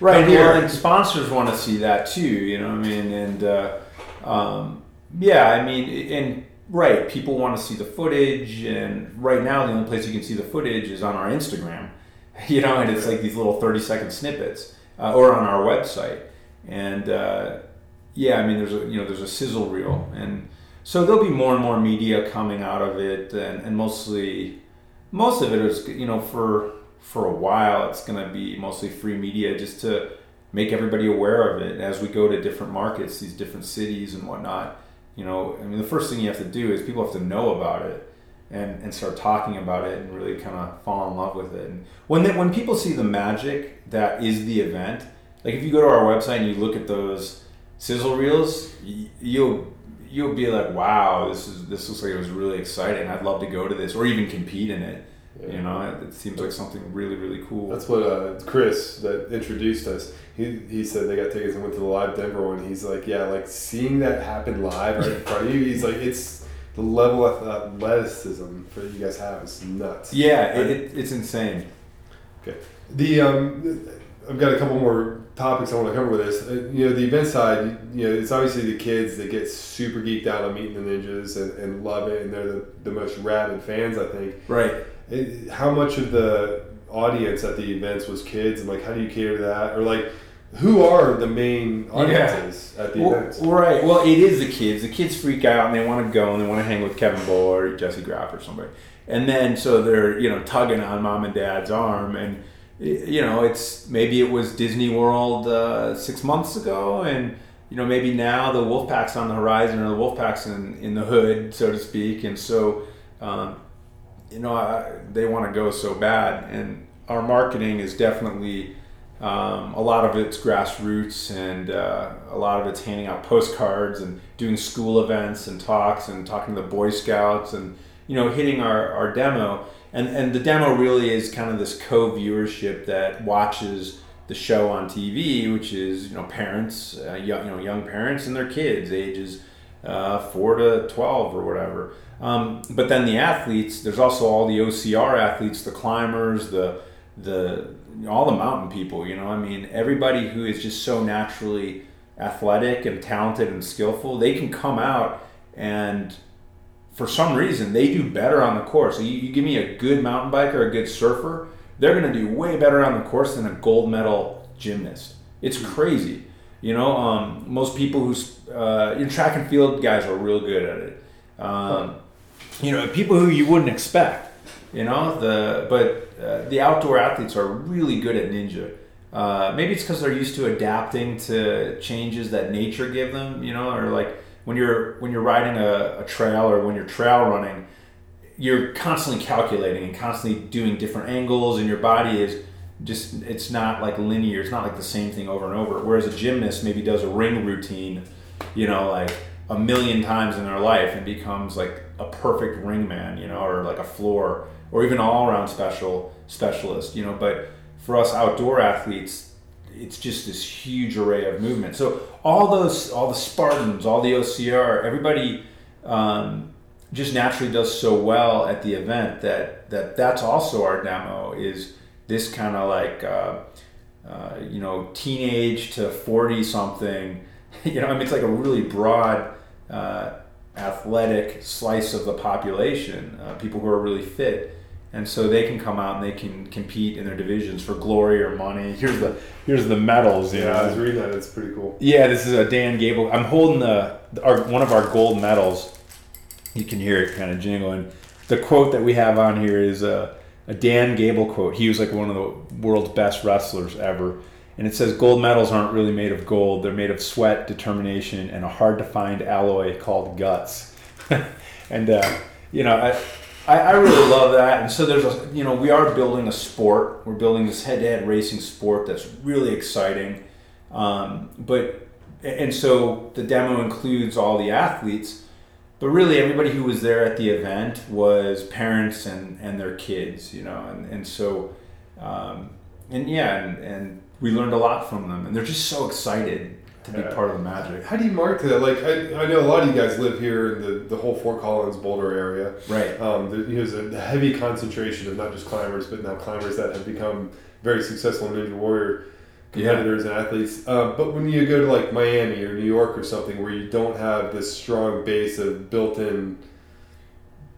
Right. come here. Well, and sponsors want to see that too. You know what I mean? And uh, um, yeah, I mean, and right, people want to see the footage. And right now, the only place you can see the footage is on our Instagram. You know, and it's like these little thirty second snippets, uh, or on our website. And uh, yeah, I mean, there's a you know there's a sizzle reel, and so there'll be more and more media coming out of it, and, and mostly most of it is you know for for a while it's going to be mostly free media just to make everybody aware of it. As we go to different markets these different cities and whatnot you know i mean the first thing you have to do is people have to know about it and, and start talking about it and really kind of fall in love with it. And when they, when people see the magic that is the event like if you go to our website and you look at those sizzle reels y- you'll you'll be like wow this is this looks like it was really exciting i'd love to go to this or even compete in it you know, it, it seems like something really, really cool. That's what uh, Chris that introduced us. He, he said they got tickets and went to the live Denver one. He's like, yeah, like seeing that happen live right in front of you. He's like, it's the level of athleticism for that you guys have is nuts. yeah, it, it, it's insane. Okay. The um, I've got a couple more topics I want to cover with this. Uh, you know, the event side. You know, it's obviously the kids that get super geeked out on meeting the ninjas and, and love it, and they're the, the most rabid fans. I think. Right. It, how much of the audience at the events was kids, and like, how do you cater to that, or like, who are the main audiences at the Well, events? right. Well, it is the kids. The kids freak out and they want to go and they want to hang with Kevin Bull or Jessie Graff or somebody. And then so they're you know tugging on mom and dad's arm and you know it's maybe it was Disney World uh, six months ago and you know maybe now the Wolfpack's on the horizon or the Wolfpack's in in the hood so to speak and so um, you know I, they want to go so bad and our marketing is definitely um, a lot of it's grassroots and uh, a lot of it's handing out postcards and doing school events and talks and talking to the boy scouts and you know hitting our, our demo and and the demo really is kind of this co-viewership that watches the show on TV which is you know parents uh, young, you know young parents and their kids ages uh, 4 to 12 or whatever. Um, but then the athletes there's also all the OCR athletes the climbers the the all the mountain people you know? I mean everybody who is just so naturally athletic and talented and skillful they can come out and for some reason they do better on the course. You, you give me a good mountain biker a good surfer they're going to do way better on the course than a gold medal gymnast. It's crazy. You know um, most people who's uh, in track and field guys are real good at it. Um, you know people who you wouldn't expect you know the but uh, the outdoor athletes are really good at ninja. Uh, maybe it's because they're used to adapting to changes that nature give them you know or like when you're when you're riding a, a trail or when you're trail running you're constantly calculating and constantly doing different angles and your body is just it's not like linear it's not like the same thing over and over. Whereas a gymnast maybe does a ring routine you know like a million times in their life and becomes like a perfect ring man you know or like a floor or even all around special specialist you know. But for us outdoor athletes it's just this huge array of movement. So all those all the spartans all the ocr everybody um, just naturally does so well at the event that that that's also our demo is this kind of like uh, uh, you know teenage to 40 something. You know i mean it's like a really broad uh, athletic slice of the population uh, people who are really fit and so they can come out and they can compete in their divisions for glory or money here's the here's the medals you yeah, I was know reading that. It's pretty cool. yeah, this is a Dan Gable. I'm holding the our one of our gold medals. You can hear it kind of jingling. The quote that we have on here is a, a Dan Gable quote. He was like one of the world's best wrestlers ever. And it says gold medals aren't really made of gold. They're made of sweat, determination, and a hard to find alloy called guts. and uh, you know, I, I I really love that. And so there's a you know we are building a sport. We're building this head-to-head racing sport that's really exciting. Um, but and so the demo includes all the athletes, but really everybody who was there at the event was parents and, and their kids, you know, and, and so um, and yeah, and, and we learned a lot from them, and they're just so excited to be Yeah. part of the magic. How do you market that? Like, I, I know a lot of you guys live here in the, the whole Fort Collins Boulder area. Right. Um, there- you know, there's a heavy concentration of not just climbers, but now climbers that have become very successful Ninja Warrior competitors and athletes. Um, but when you go to like Miami or New York or something where you don't have this strong base of built-in,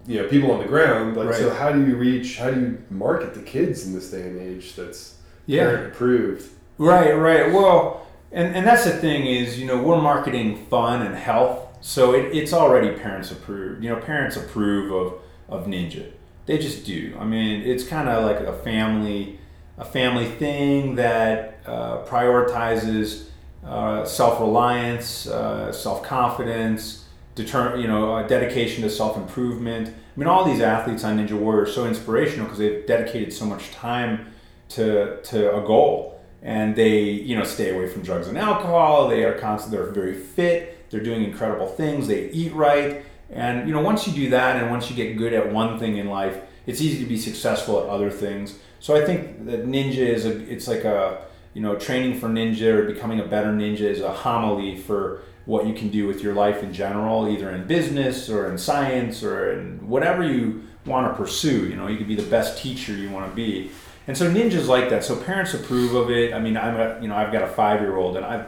you know, people on the ground, like, so how do you reach? How do you market the kids in this day and age? That's Yeah. approved. Right, right. Well, and, and that's the thing is, you know, we're marketing fun and health, so it, it's already parents approved. You know, parents approve of, of Ninja. They just do. I mean, it's kind of like a family, a family thing that uh, prioritizes uh, self-reliance, uh, self-confidence, deter- you know, uh, dedication to self-improvement. I mean, all these athletes on Ninja Warrior are so inspirational because they've dedicated so much time to to a goal and they you know stay away from drugs and alcohol. They are constant they're very fit. They're doing incredible things. They eat right. And you know once you do that and once you get good at one thing in life it's easy to be successful at other things. So i think that ninja is a it's like a you know training for ninja or becoming a better ninja is a homily for what you can do with your life in general either in business or in science or in whatever you want to pursue. You know you could be the best teacher you want to be and so ninjas like that. So parents approve of it. I mean, I'm a you know I've got a five year old, and I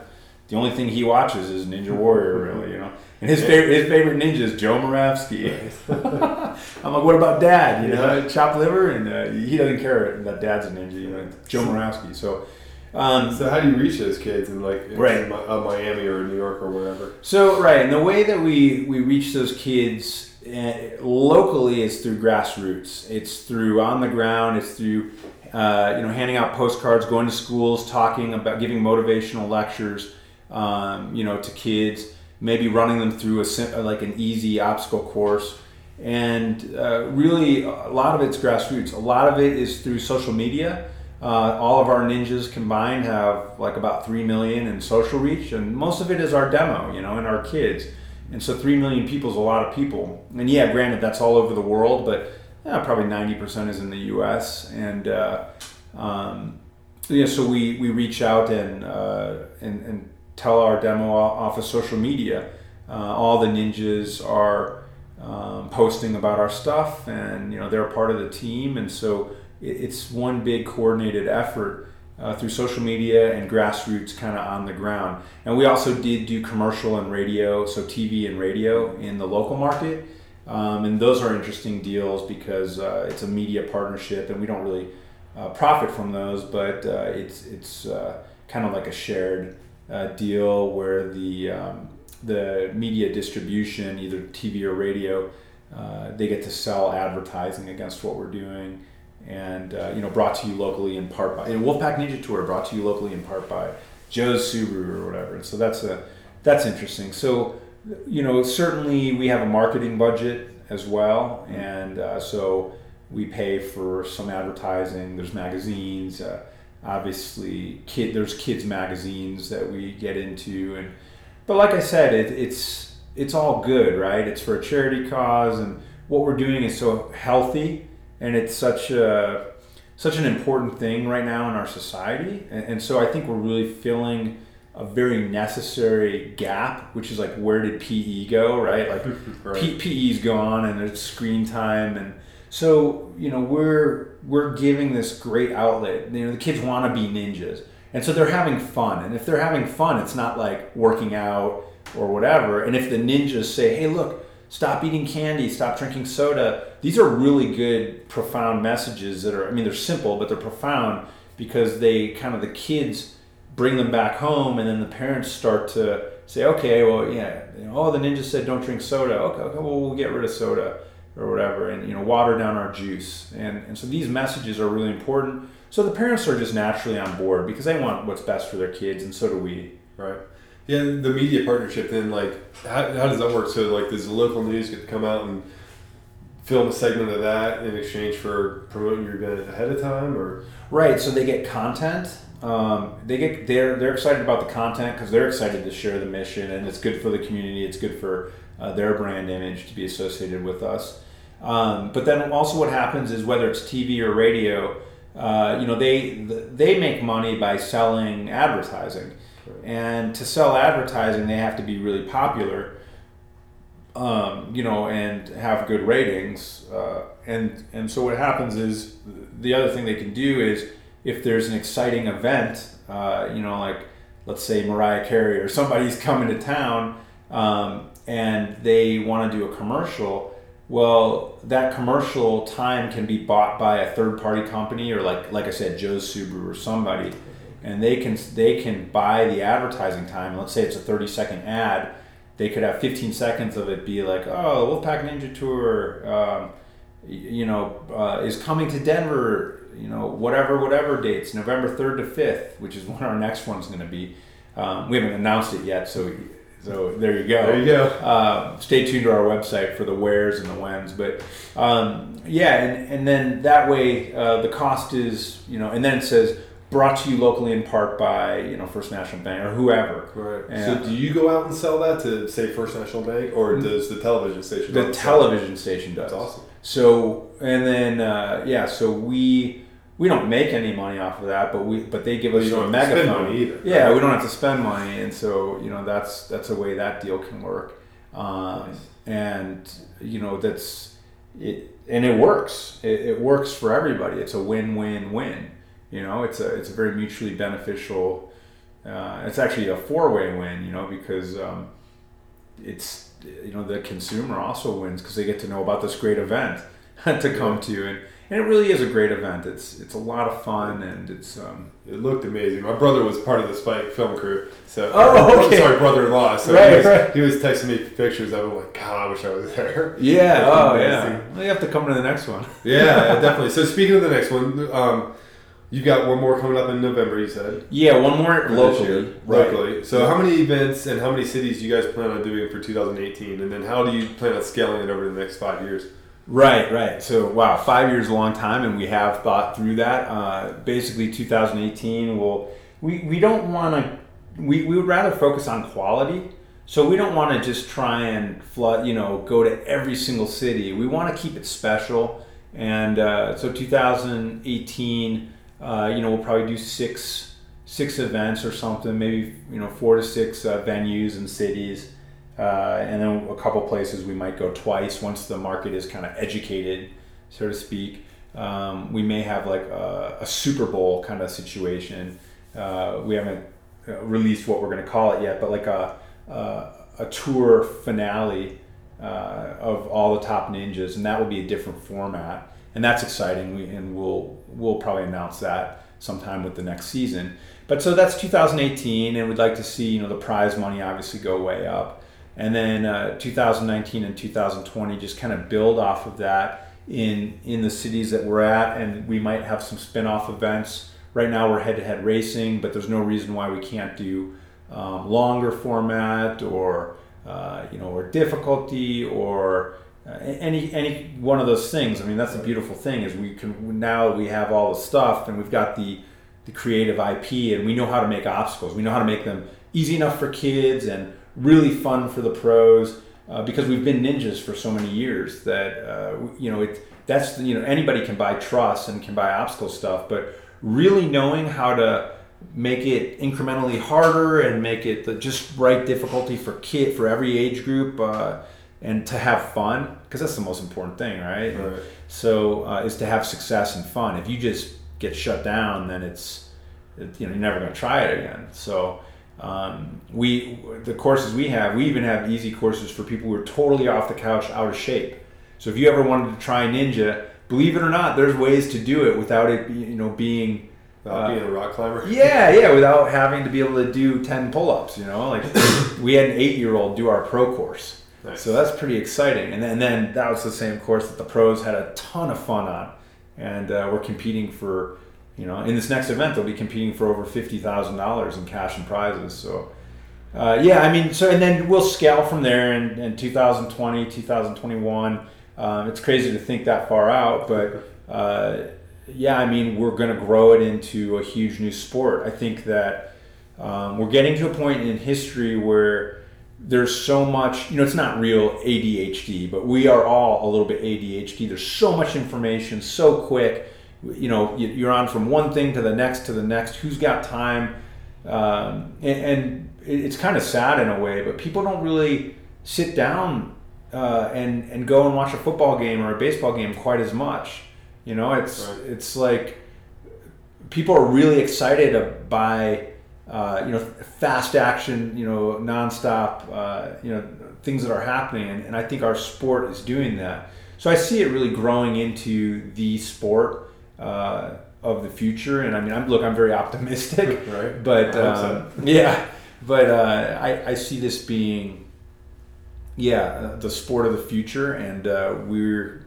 the only thing he watches is Ninja Warrior, really. You know, and his favorite his favorite ninja is Joe Moravsky. I'm like, what about Dad? You know, chopped liver, and uh, he doesn't care that Dad's a ninja. You know, Joe Moravsky. So. Um, So how do you reach those kids in like in Right. Uh, Miami or New York or wherever? So right, and the way that we we reach those kids uh, locally is through grassroots. It's through on the ground. It's through uh, you know handing out postcards, going to schools, talking about giving motivational lectures, um, you know, to kids. Maybe running them through a sim- like an easy obstacle course, and uh, really a lot of it's grassroots. A lot of it is through social media. Uh, all of our ninjas combined have like about three million in social reach, and most of it is our demo, you know, and our kids. And so three million people is a lot of people. And yeah, granted, that's all over the world, but yeah, probably ninety percent is in the U.S. And uh, um, yeah, so we, we reach out and, uh, and and tell our demo off of social media. Uh, all the ninjas are um, posting about our stuff, and you know they're a part of the team, and so it, it's one big coordinated effort uh, through social media and grassroots kind of on the ground. And we also did do commercial and radio, so TV and radio in the local market. Um, and those are interesting deals because uh, it's a media partnership, and we don't really uh, profit from those, but uh, it's it's uh, kind of like a shared uh, deal where the um, the media distribution, either TV or radio, uh, they get to sell advertising against what we're doing, and you know, brought to you locally in part by and Wolfpack Ninja Tour, brought to you locally in part by Joe's Subaru or whatever. And so that's a that's interesting. So you know, certainly we have a marketing budget as well, and uh, so we pay for some advertising. There's magazines. Uh, obviously, kid. There's kids magazines that we get into, and but like I said, it, it's it's all good, right? It's for a charity cause, and what we're doing is so healthy, and it's such a such an important thing right now in our society, and, and so I think we're really filling a very necessary gap, which is like where did PE go, right? Like right. PE's gone, and it's screen time, and so you know we're we're giving this great outlet. You know the kids want to be ninjas, and so they're having fun. And if they're having fun, it's not like working out or whatever. And if the ninjas say, "Hey, look, stop eating candy, stop drinking soda," these are really good, profound messages that are. I mean, they're simple, but they're profound because they kind of the kids bring them back home, and then the parents start to say, "Okay, well, yeah, you know, oh, the ninja said don't drink soda. Okay, okay, well, we'll get rid of soda." or whatever, and you know, water down our juice. And and so these messages are really important. So the parents are just naturally on board because they want what's best for their kids, and so do we. Right. Yeah, the media partnership. Then, like, how, how does that work? So, like, does the local news get to come out and film a segment of that in exchange for promoting your event ahead of time, or Right. So they get content. Um, they get they're they're excited about the content because they're excited to share the mission, and it's good for the community. It's good for uh, their brand image to be associated with us. Um, but then also what happens is whether it's TV or radio, uh, you know, they they make money by selling advertising, and to sell advertising, they have to be really popular. Um, you know, and have good ratings, uh, and and so what happens is the other thing they can do is if there's an exciting event, uh, you know, like let's say Mariah Carey or somebody's coming to town, um, and they want to do a commercial well, that commercial time can be bought by a third party company or like like I said, Joe's Subaru or somebody, and they can they can buy the advertising time. Let's say it's a thirty second ad. They could have 15 seconds of it be like, oh, Wolfpack Ninja Tour, um, you know, uh, is coming to Denver, you know, whatever, whatever dates, November 3rd to 5th, which is when our next one's going to be. Um, we haven't announced it yet, so so there you go. There you go. Uh, stay tuned to our website for the wheres and the whens. But um, yeah, and, and then that way uh, the cost is, you know, and then it says brought to you locally in part by, you know, First National Bank or whoever. Right. And so do you go out and sell that to say First National Bank, or does the television station? the go out and sell it? television station does. That's awesome. So and then uh, yeah, so we we don't make any money off of that, but we but they give us a don't have to spend megaphone. money either, Yeah, right? we don't have to spend money, and so you know that's that's a way that deal can work, um, and you know that's it, and it works. It, it works for everybody. It's a win-win-win. You know, it's a it's a very mutually beneficial. Uh, it's actually a four-way win. You know, because um, it's you know the consumer also wins because they get to know about this great event to come to and, and it really is a great event it's it's a lot of fun and it's um, It looked amazing. My brother was part of the Spike film crew. So, Oh, okay. sorry, brother-in-law. So Right, he, was, right. he was texting me pictures of it. Like, God, I wish I was there. yeah oh amazing. yeah well, you have to come to the next one Yeah, definitely. So speaking of the next one, um, you got one more coming up in November. You said yeah one more for locally right. locally. So how many events and how many cities do you guys plan on doing for 2018? And then how do you plan on scaling it over the next five years? Right, right. So, wow, five years is a long time, and we have thought through that. Uh, basically, 2018 will. We, we don't want to. We, we would rather focus on quality. So we don't want to just try and flood. You know, go to every single city. We want to keep it special. And uh, so 2018, uh, you know, we'll probably do six six events or something. Maybe you know four to six uh, venues and cities. Uh, and then a couple places we might go twice once the market is kind of educated, so to speak. Um, we may have like a, a Super Bowl kind of situation. Uh, we haven't uh, released what we're going to call it yet, but like a, a, a tour finale of all the top ninjas, and that will be a different format, and that's exciting. We, and we'll we'll probably announce that sometime with the next season. But so that's 2018, and we'd like to see you know the prize money obviously go way up, and then uh, 2019 and 2020 just kind of build off of that in in the cities that we're at, and we might have some spin-off events. Right now we're head-to-head racing, but there's no reason why we can't do um, longer format or uh, you know or difficulty or any any one of those things. I mean that's the beautiful thing is we can now we have all the stuff and we've got the the creative IP and we know how to make obstacles. We know how to make them easy enough for kids and really fun for the pros uh, because we've been ninjas for so many years that uh, you know it that's you know anybody can buy truss and can buy obstacle stuff but really knowing how to make it incrementally harder and make it the just right difficulty for kid for every age group uh, and to have fun because that's the most important thing right, Right. so uh, is to have success and fun if you just get shut down then it's it, you know you're never going to try it again so um, we the courses we have we even have easy courses for people who are totally off the couch out of shape so if you ever wanted to try ninja believe it or not there's ways to do it without it you know being Without Uh, being a rock climber. yeah, yeah, without having to be able to do 10 pull ups, you know? Like, we had an eight year old do our pro course. Nice. So that's pretty exciting. And then, and then that was the same course that the pros had a ton of fun on. And uh, we're competing for, you know, in this next event, they'll be competing for over $50,000 in cash and prizes. So, uh, yeah, I mean, so, and then we'll scale from there in, in 2020, 2021. Um, it's crazy to think that far out, but uh, yeah, I mean, we're going to grow it into a huge new sport. I think that um, we're getting to a point in history where there's so much, you know, it's not real ADHD, but we are all a little bit ADHD. There's so much information so quick, you know you- you're on from one thing to the next to the next. Who's got time? Um, and, and it's kind of sad in a way, but people don't really sit down uh, and and go and watch a football game or a baseball game quite as much. You know, it's Right. it's like people are really excited by uh, you know fast action, you know, nonstop, uh, you know, things that are happening, and, and I think our sport is doing that. So I see it really growing into the sport uh, of the future, and I mean, I'm look, I'm very optimistic, Right. but um, yeah, but uh, I, I see this being yeah the sport of the future, and uh, we're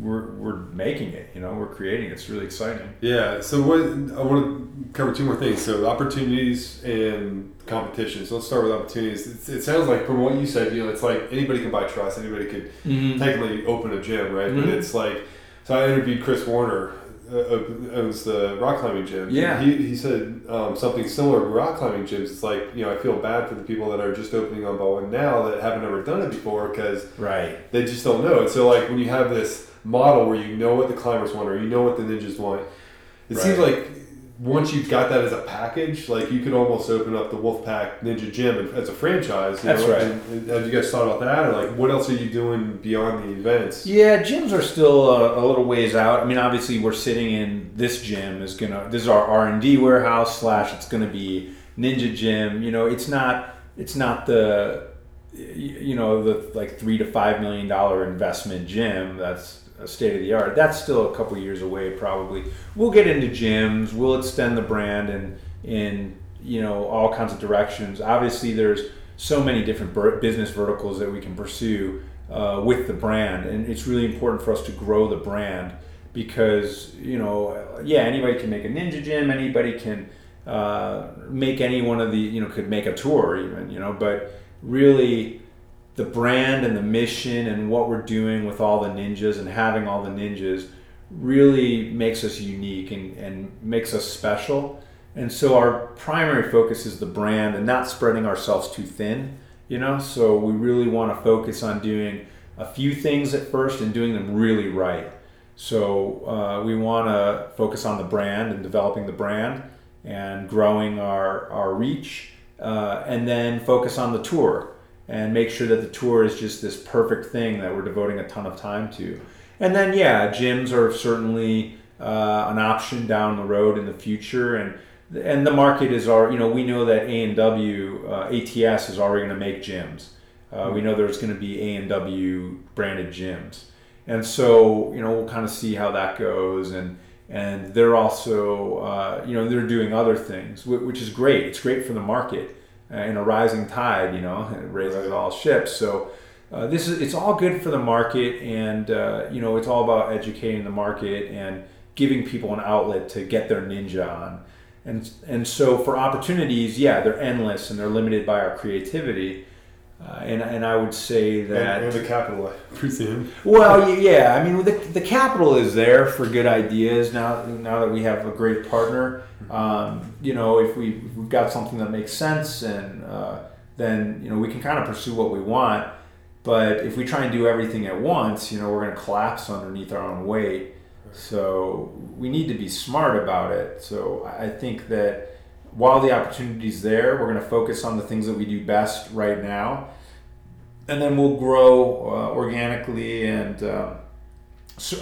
we're we're making it. You know, we're creating it. It's really exciting. Yeah. So what I want to cover two more things. So opportunities and competition. So let's start with opportunities. It's, it sounds like from what you said, you know, it's like anybody can buy truss. Anybody could technically open a gym, right? But Mhm. it's like so. I interviewed Chris Warner. Uh, uh, owns the rock climbing gym. Yeah. He, he said um, something similar to rock climbing gyms. It's like, you know, I feel bad for the people that are just opening on Baldwin now that haven't ever done it before because Right. they just don't know. And so, like, when you have this model where you know what the climbers want or you know what the ninjas want, it seems like once you've got that as a package, like you could almost open up the Wolfpack Ninja Gym as a franchise. You That's know? right. And- have you guys thought about that, or like what else are you doing beyond the events? Yeah, gyms are still a, a little ways out. I mean, obviously, we're sitting in this gym is gonna. This is our R and D warehouse slash. It's gonna be Ninja Gym. You know, it's not. It's not the. You know, the like three to five million dollar investment gym. That's state of the art. That's still a couple years away, probably. We'll get into gyms. We'll extend the brand and in you know all kinds of directions. Obviously, there's so many different business verticals that we can pursue uh, with the brand, and it's really important for us to grow the brand because you know, yeah, anybody can make a ninja gym, anybody can uh, make any one of the you know could make a tour even you know, but really the brand and the mission and what we're doing with all the ninjas and having all the ninjas really makes us unique and, and makes us special. And so our primary focus is the brand and not spreading ourselves too thin, you know? So we really want to focus on doing a few things at first and doing them really right. So uh, we want to focus on the brand and developing the brand and growing our, our reach uh, and then focus on the tour and make sure that the tour is just this perfect thing that we're devoting a ton of time to. And then, yeah, gyms are certainly uh, an option down the road in the future, and and the market is our. You know, we know that ANW uh, ATS is already going to make gyms. Uh, we know there's going to be ANW branded gyms, and so you know we'll kind of see how that goes and. And they're also, uh, you know, they're doing other things, which is great. It's great for the market uh, in a rising tide, you know, it raises all ships. So uh, this is it's all good for the market, and uh, you know, it's all about educating the market and giving people an outlet to get their ninja on. And and so for opportunities, yeah, they're endless and they're limited by our creativity. Uh, and, and I would say that And, and the capital, I presume. well, yeah. I mean, the, the capital is there for good ideas. Now, now that we have a great partner, um, you know, if we if we've got something that makes sense, and uh, then you know we can kind of pursue what we want. But if we try and do everything at once, you know, we're going to collapse underneath our own weight. So we need to be smart about it. So I I think that while the opportunity's there, we're going to focus on the things that we do best right now and then we'll grow uh, organically and uh,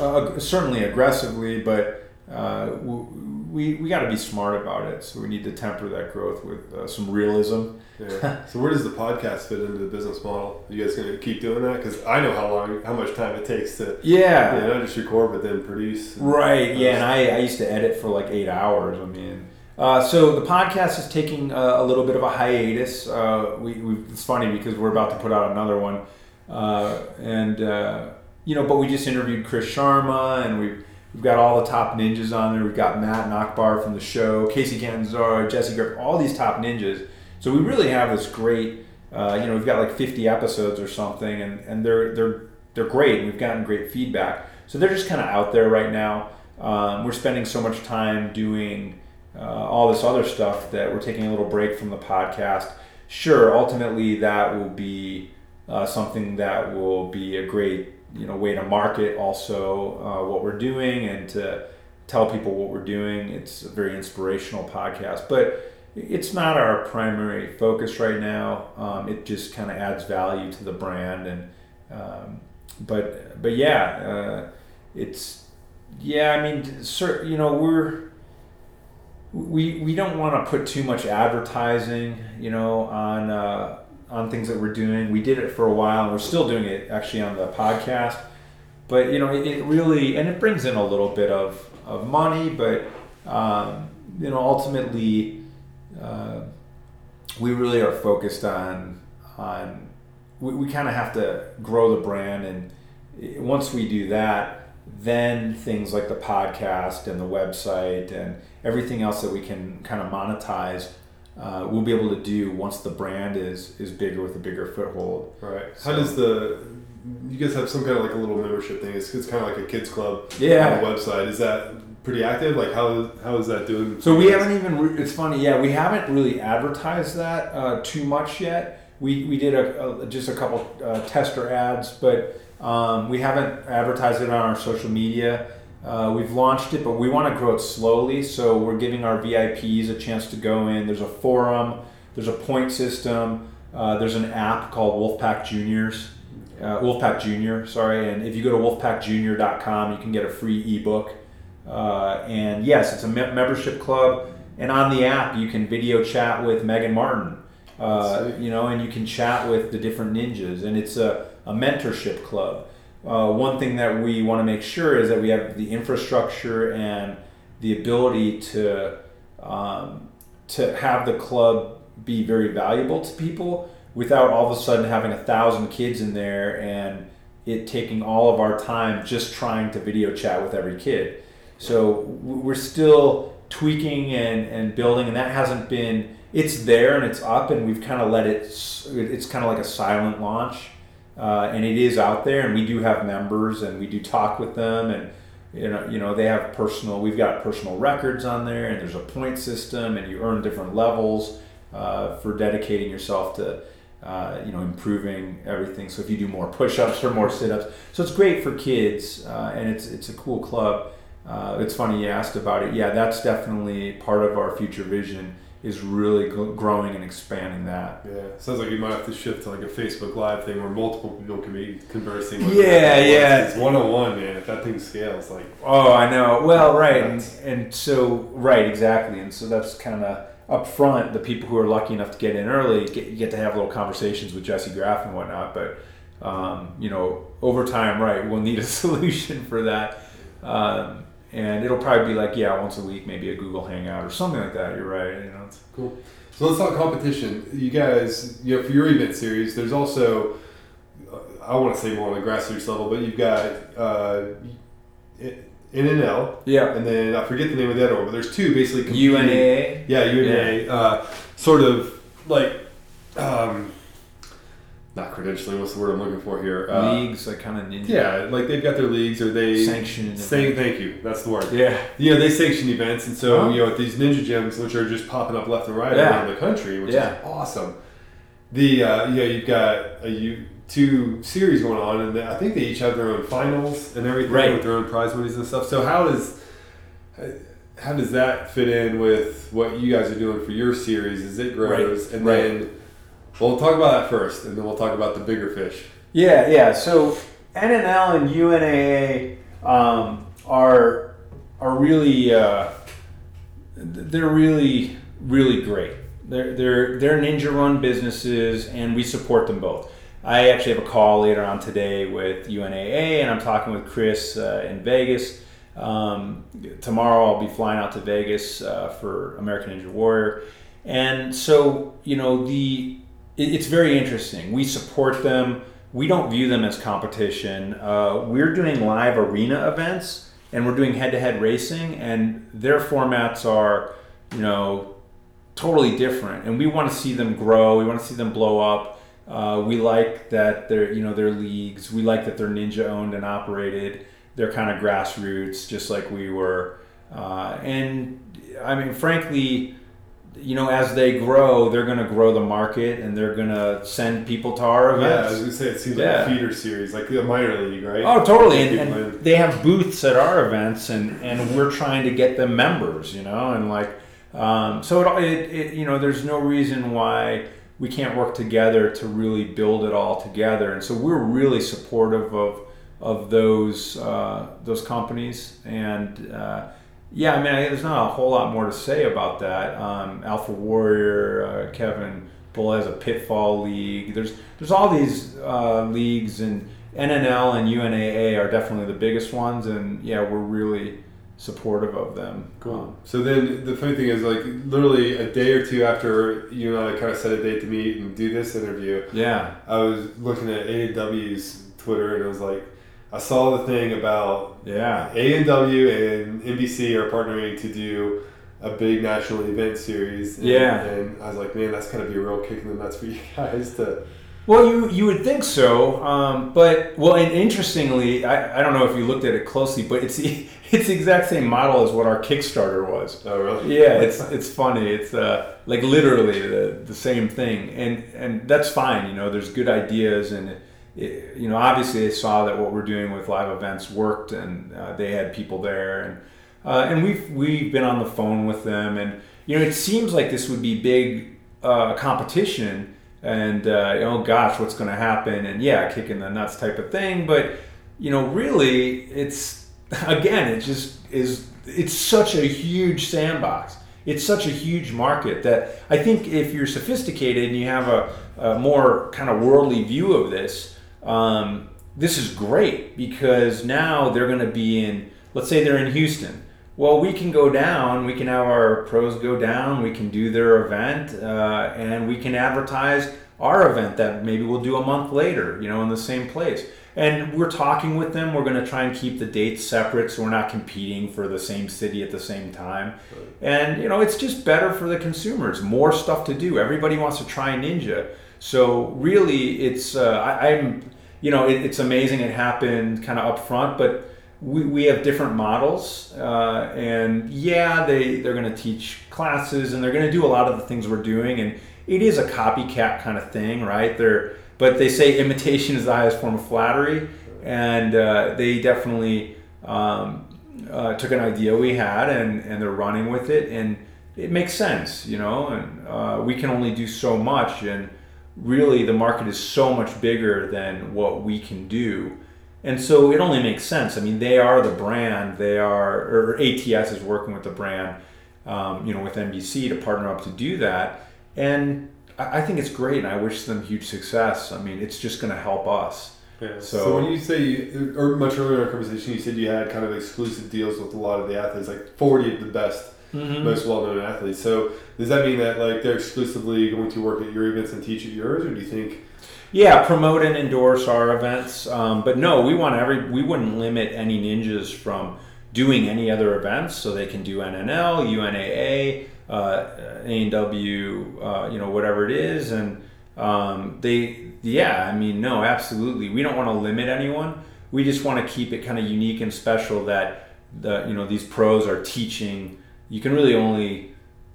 uh, certainly aggressively, but uh, we, we got to be smart about it. So we need to temper that growth with uh, some realism. Yeah. so where does the podcast fit into the business model? Are you guys going to keep doing that? Because I know how long, how much time it takes to, Yeah. you know, not just record but then produce. Right. Yeah. And I, I used to edit for like eight hours. I mean, uh, so the podcast is taking a, a little bit of a hiatus. Uh, we, it's funny because we're about to put out another one, uh, and uh, you know, but we just interviewed Chris Sharma, and we've we've got all the top ninjas on there. We've got Matt and Akbar from the show, Kacy Catanzaro, Jessie Graff, all these top ninjas. So we really have this great. Uh, you know, we've got like 50 episodes or something, and, and they're they're they're great. We've gotten great feedback. So they're just kind of out there right now. Um, we're spending so much time doing uh, all this other stuff that we're taking a little break from the podcast. Sure, ultimately that will be uh, something that will be a great you know way to market also uh, what we're doing and to tell people what we're doing. It's a very inspirational podcast, but it's not our primary focus right now. Um, it just kind of adds value to the brand, and um, but but yeah, uh, it's yeah. I mean, sir, you know, we're we we don't want to put too much advertising, you know, on uh, on things that we're doing. We did it for a while, and we're still doing it actually on the podcast. But you know, it, it really and it brings in a little bit of of money, but um, you know, ultimately, uh, we really are focused on on we, we kind of have to grow the brand, and once we do that, then things like the podcast and the website and everything else that we can kind of monetize. Uh, we'll be able to do once the brand is is bigger with a bigger foothold. Right. So- How does the you guys have some kind of like a little membership thing? It's, it's kind of like a kids club Yeah. on the website. Is that pretty active? Like how how is that doing? So we haven't even. Re- it's funny, yeah. We haven't really advertised that uh, too much yet. We we did a, a just a couple uh, tester ads, but um, we haven't advertised it on our social media. Uh, we've launched it, but we want to grow it slowly. So we're giving our VIPs a chance to go in. There's a forum. There's a point system. Uh, there's an app called Wolfpack Juniors. Uh, Wolfpack Junior, sorry. And if you go to wolfpackjunior.com, you can get a free ebook. Uh, and yes, it's a me- membership club. And on the app, you can video chat with Megan Martin. Uh, you know, and you can chat with the different ninjas. And it's a, a mentorship club. Uh, one thing that we want to make sure is that we have the infrastructure and the ability to um, to have the club be very valuable to people without all of a sudden having a thousand kids in there and it taking all of our time just trying to video chat with every kid. So we're still tweaking and, and building, and that hasn't been. It's there and it's up, and we've kind of let it. It's kind of like a silent launch, uh, and it is out there, and we do have members, and we do talk with them, and you know, you know, they have personal. We've got personal records on there, and there's a point system, and you earn different levels uh, for dedicating yourself to, uh, you know, improving everything. So if you do more push-ups or more sit-ups, so it's great for kids, uh, and it's it's a cool club. Uh, it's funny you asked about it. Yeah, that's definitely part of our future vision is really growing and expanding that. Yeah, sounds like you might have to shift to like a Facebook Live thing where multiple people can be conversing. With Yeah, yeah. It's one on one, man. If that thing scales, like Oh, I know. Well, right, and, and so right, exactly, and so that's kind of up front. The people who are lucky enough to get in early get, get to have little conversations with Jessie Graff and whatnot. But um, you know, over time, right, we'll need a solution for that, um, and it'll probably be like yeah, once a week, maybe a Google Hangout or something like that. You're right. You know, it's, Cool. So let's talk competition. You guys, you know, for your event series, there's also, uh, I want to say more on the grassroots level, but you've got uh, NNL, yeah, and then I forget the name of that one, but there's two basically. competing- UNAA. Yeah, UNA. Uh, sort of like, um, not credentialing. What's the word I'm looking for here? Uh, leagues, like kind of ninja Yeah, like they've got their leagues, or they sanction. Say, thank you. That's the word. Yeah. You know, they sanction events, and so Uh-huh. you know, at these ninja gyms, which are just popping up left and right Yeah. around the country, which Yeah. is awesome. The uh, you know, you've got a you two series going on, and they, I think they each have their own finals and everything Right. with their own prize monies and stuff. So how does how does that fit in with what you guys are doing for your series as it grows? Right. And Right. then we'll talk about that first, and then we'll talk about the bigger fish. Yeah, yeah. So NNL and UNAA um, are are really uh, they're really really great. They're they're they're ninja run businesses, and we support them both. I actually have a call later on today with UNAA, and I'm talking with Chris uh, in Vegas. Um, tomorrow I'll be flying out to Vegas uh, for American Ninja Warrior, and so you know the it's very interesting. We support them. We don't view them as competition. Uh, we're doing live arena events and we're doing head-to-head racing, and their formats are, you know, totally different. And we want to see them grow. We want to see them blow up. Uh, we like that they're, you know, they're leagues. We like that they're ninja owned and operated. They're kind of grassroots, just like we were. Uh, and I mean, frankly, you know, as they grow, they're going to grow the market and they're going to send people to our Yeah, I events. was gonna say it seems Yeah. like a feeder series, like the minor league, right? Oh, totally. And, and in. they have booths at our events, and, and we're trying to get them members, you know, and like, um, so it, it, it, you know, there's no reason why we can't work together to really build it all together. And so we're really supportive of, of those, uh, those companies. And, uh, yeah, I mean, I, there's not a whole lot more to say about that. Um, Alpha Warrior, uh, Kevin Bull has a Pitfall League. There's there's all these uh, leagues, and NNL and UNAA are definitely the biggest ones, and yeah, we're really supportive of them. Cool. So then the funny thing is, like, literally a day or two after you and I kind of set a date to meet and do this interview, Yeah, I was looking at ANW's Twitter and it was like, I saw the thing about yeah, ANW and NBC are partnering to do a big national event series. And, Yeah. And I was like, man, that's gotta be a real kick in the nuts for you guys to. Well, you you would think so, um, but well, and interestingly, I, I don't know if you looked at it closely, but it's the it's the exact same model as what our Kickstarter was. Oh, really? Yeah, it's it's funny. It's uh, like literally the, the same thing, and and that's fine. You know, there's good ideas, and it, you know, obviously they saw that what we're doing with live events worked, and uh, they had people there, and uh, and we've we've been on the phone with them, and you know, it seems like this would be big uh, competition, and uh, oh gosh, what's going to happen, and yeah, kicking the nuts type of thing, but you know, really, it's again, it just is. It's such a huge sandbox. It's such a huge market that I think if you're sophisticated and you have a, a more kind of worldly view of this, um, this is great because now they're going to be in. Let's say they're in Houston. Well, we can go down. We can have our pros go down. We can do their event, uh, and we can advertise our event that maybe we'll do a month later. You know, in the same place. And we're talking with them. We're going to try and keep the dates separate, so we're not competing for the same city at the same time. And you know, it's just better for the consumers. More stuff to do. Everybody wants to try Ninja. So really, it's uh, I, I'm you know, it, it's amazing. It happened kind of up front, but we, we have different models, uh, and yeah, they they're going to teach classes and they're going to do a lot of the things we're doing, and it is a copycat kind of thing, right? They're but they say imitation is the highest form of flattery, and uh, they definitely um, uh, took an idea we had and and they're running with it, and it makes sense, you know, and uh, we can only do so much, and really the market is so much bigger than what we can do. And so it only makes sense. I mean, they are the brand. They are, or ATS is working with the brand, um, you know, with NBC to partner up to do that. And I I think it's great, and I wish them huge success. I mean, it's just going to help us. Yeah. So- So, when you say, you, or much earlier in our conversation, you said you had kind of exclusive deals with a lot of the athletes, like 40 of the best, Mm-hmm. most well-known athletes. So does that mean that like they're exclusively going to work at your events and teach at yours, or do you think? Yeah, promote and endorse our events. Um, but no, we want every. We wouldn't limit any ninjas from doing any other events, so they can do NNL, UNAA, uh, ANW, uh, you know, whatever it is, and um, they. Yeah, I mean, no, absolutely. We don't want to limit anyone. We just want to keep it kind of unique and special that the you know these pros are teaching. You can really only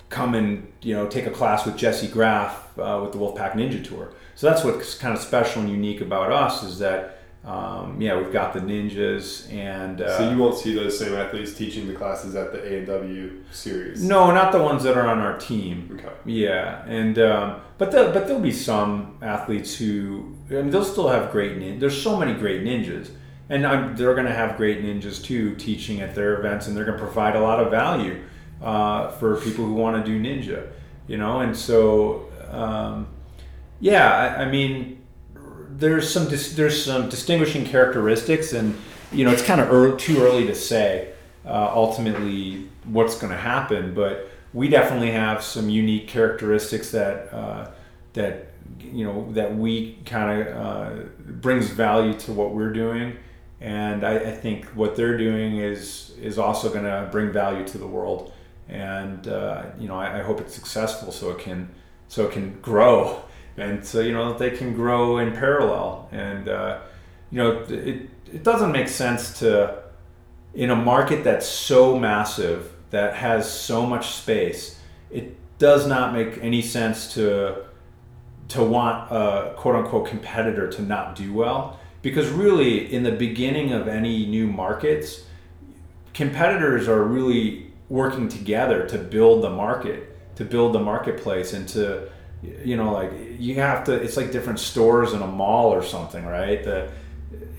come and you know take a class with Jessie Graff uh, with the Wolfpack Ninja Tour. So that's what's kind of special and unique about us is that um, yeah we've got the ninjas and uh, so you won't see those same athletes teaching the classes at the ANW series. no not the ones that are on our team. Okay. Yeah, and um, but the, but there'll be some athletes who I mean, they'll still have great nin. There's so many great ninjas, and I'm, they're going to have great ninjas too teaching at their events, and they're going to provide a lot of value uh, for people who want to do ninja. You know, and so um, yeah, I, I mean, there's some dis- there's some distinguishing characteristics, and you know, it's kind of early, too early to say uh, ultimately what's going to happen, but we definitely have some unique characteristics that uh, that you know that we kind of uh, brings value to what we're doing, and I, I think what they're doing is is also going to bring value to the world, and uh, you know I, I hope it's successful so it can so it can grow, and so you know they can grow in parallel, and uh, you know it it doesn't make sense to in a market that's so massive that has so much space it does not make any sense to to want a quote unquote competitor to not do well. Because really in the beginning of any new markets competitors are really working together to build the market to build the marketplace and to you know like you have to it's like different stores in a mall or something right the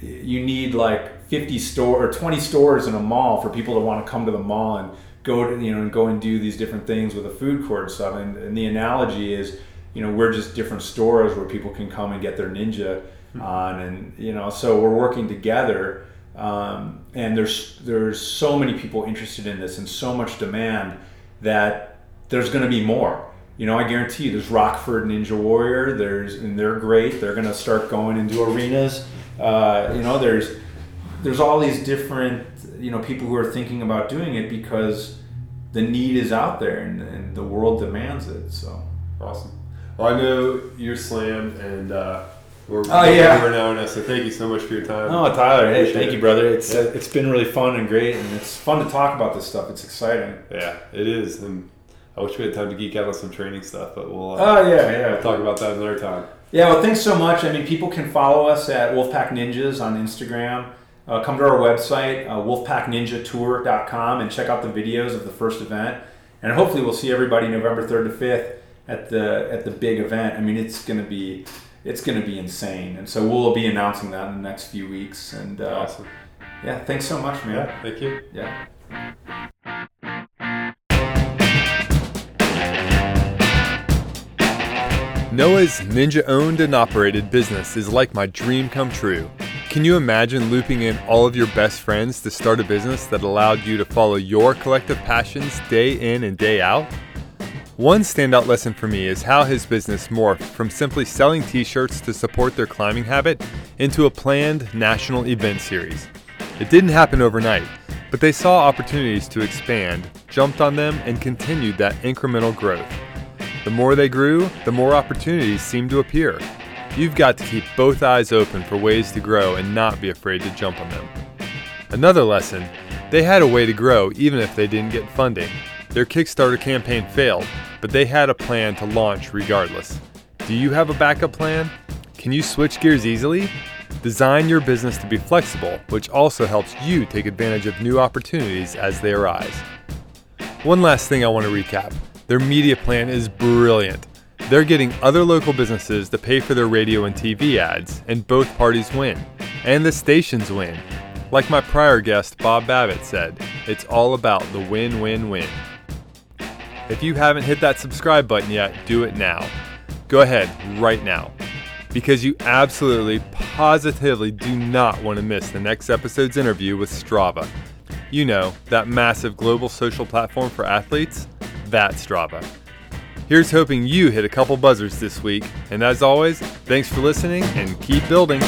you need like 50 store or 20 stores in a mall for people to want to come to the mall and go to you know and go and do these different things with a food court and stuff and, and the analogy is you know we're just different stores where people can come and get their ninja hmm. on and you know so we're working together um, and there's there's so many people interested in this and so much demand that there's going to be more you know, I guarantee you, there's Rockford Ninja Warrior. There's and they're great. They're gonna start going into arenas. Uh, you know, there's there's all these different you know people who are thinking about doing it because the need is out there and, and the world demands it. So awesome. Well, I know you're slammed and. Uh, we're, oh yeah, we're now so thank you so much for your time. Oh, Tyler, hey, thank it. you, brother. It's yeah. uh, it's been really fun and great, and it's fun to talk about this stuff. It's exciting. Yeah, it is, and I wish we had time to geek out on some training stuff, but we'll. Uh, oh yeah, yeah. We'll talk about that another time. Yeah, well, thanks so much. I mean, people can follow us at Wolfpack Ninjas on Instagram. Uh, come to our website, uh, wolfpackninjatour.com, and check out the videos of the first event. And hopefully, we'll see everybody November third to fifth at the at the big event. I mean, it's gonna be it's gonna be insane, and so we'll be announcing that in the next few weeks. And uh, awesome. Yeah, thanks so much, man. Yeah, thank you. Yeah. Noah's ninja owned and operated business is like my dream come true. Can you imagine looping in all of your best friends to start a business that allowed you to follow your collective passions day in and day out? One standout lesson for me is how his business morphed from simply selling t shirts to support their climbing habit into a planned national event series. It didn't happen overnight, but they saw opportunities to expand, jumped on them, and continued that incremental growth. The more they grew, the more opportunities seemed to appear. You've got to keep both eyes open for ways to grow and not be afraid to jump on them. Another lesson they had a way to grow even if they didn't get funding. Their Kickstarter campaign failed, but they had a plan to launch regardless. Do you have a backup plan? Can you switch gears easily? Design your business to be flexible, which also helps you take advantage of new opportunities as they arise. One last thing I want to recap their media plan is brilliant. They're getting other local businesses to pay for their radio and TV ads, and both parties win. And the stations win. Like my prior guest, Bob Babbitt, said, it's all about the win win win. If you haven't hit that subscribe button yet, do it now. Go ahead, right now. Because you absolutely, positively do not want to miss the next episode's interview with Strava. You know, that massive global social platform for athletes? That's Strava. Here's hoping you hit a couple buzzers this week. And as always, thanks for listening and keep building.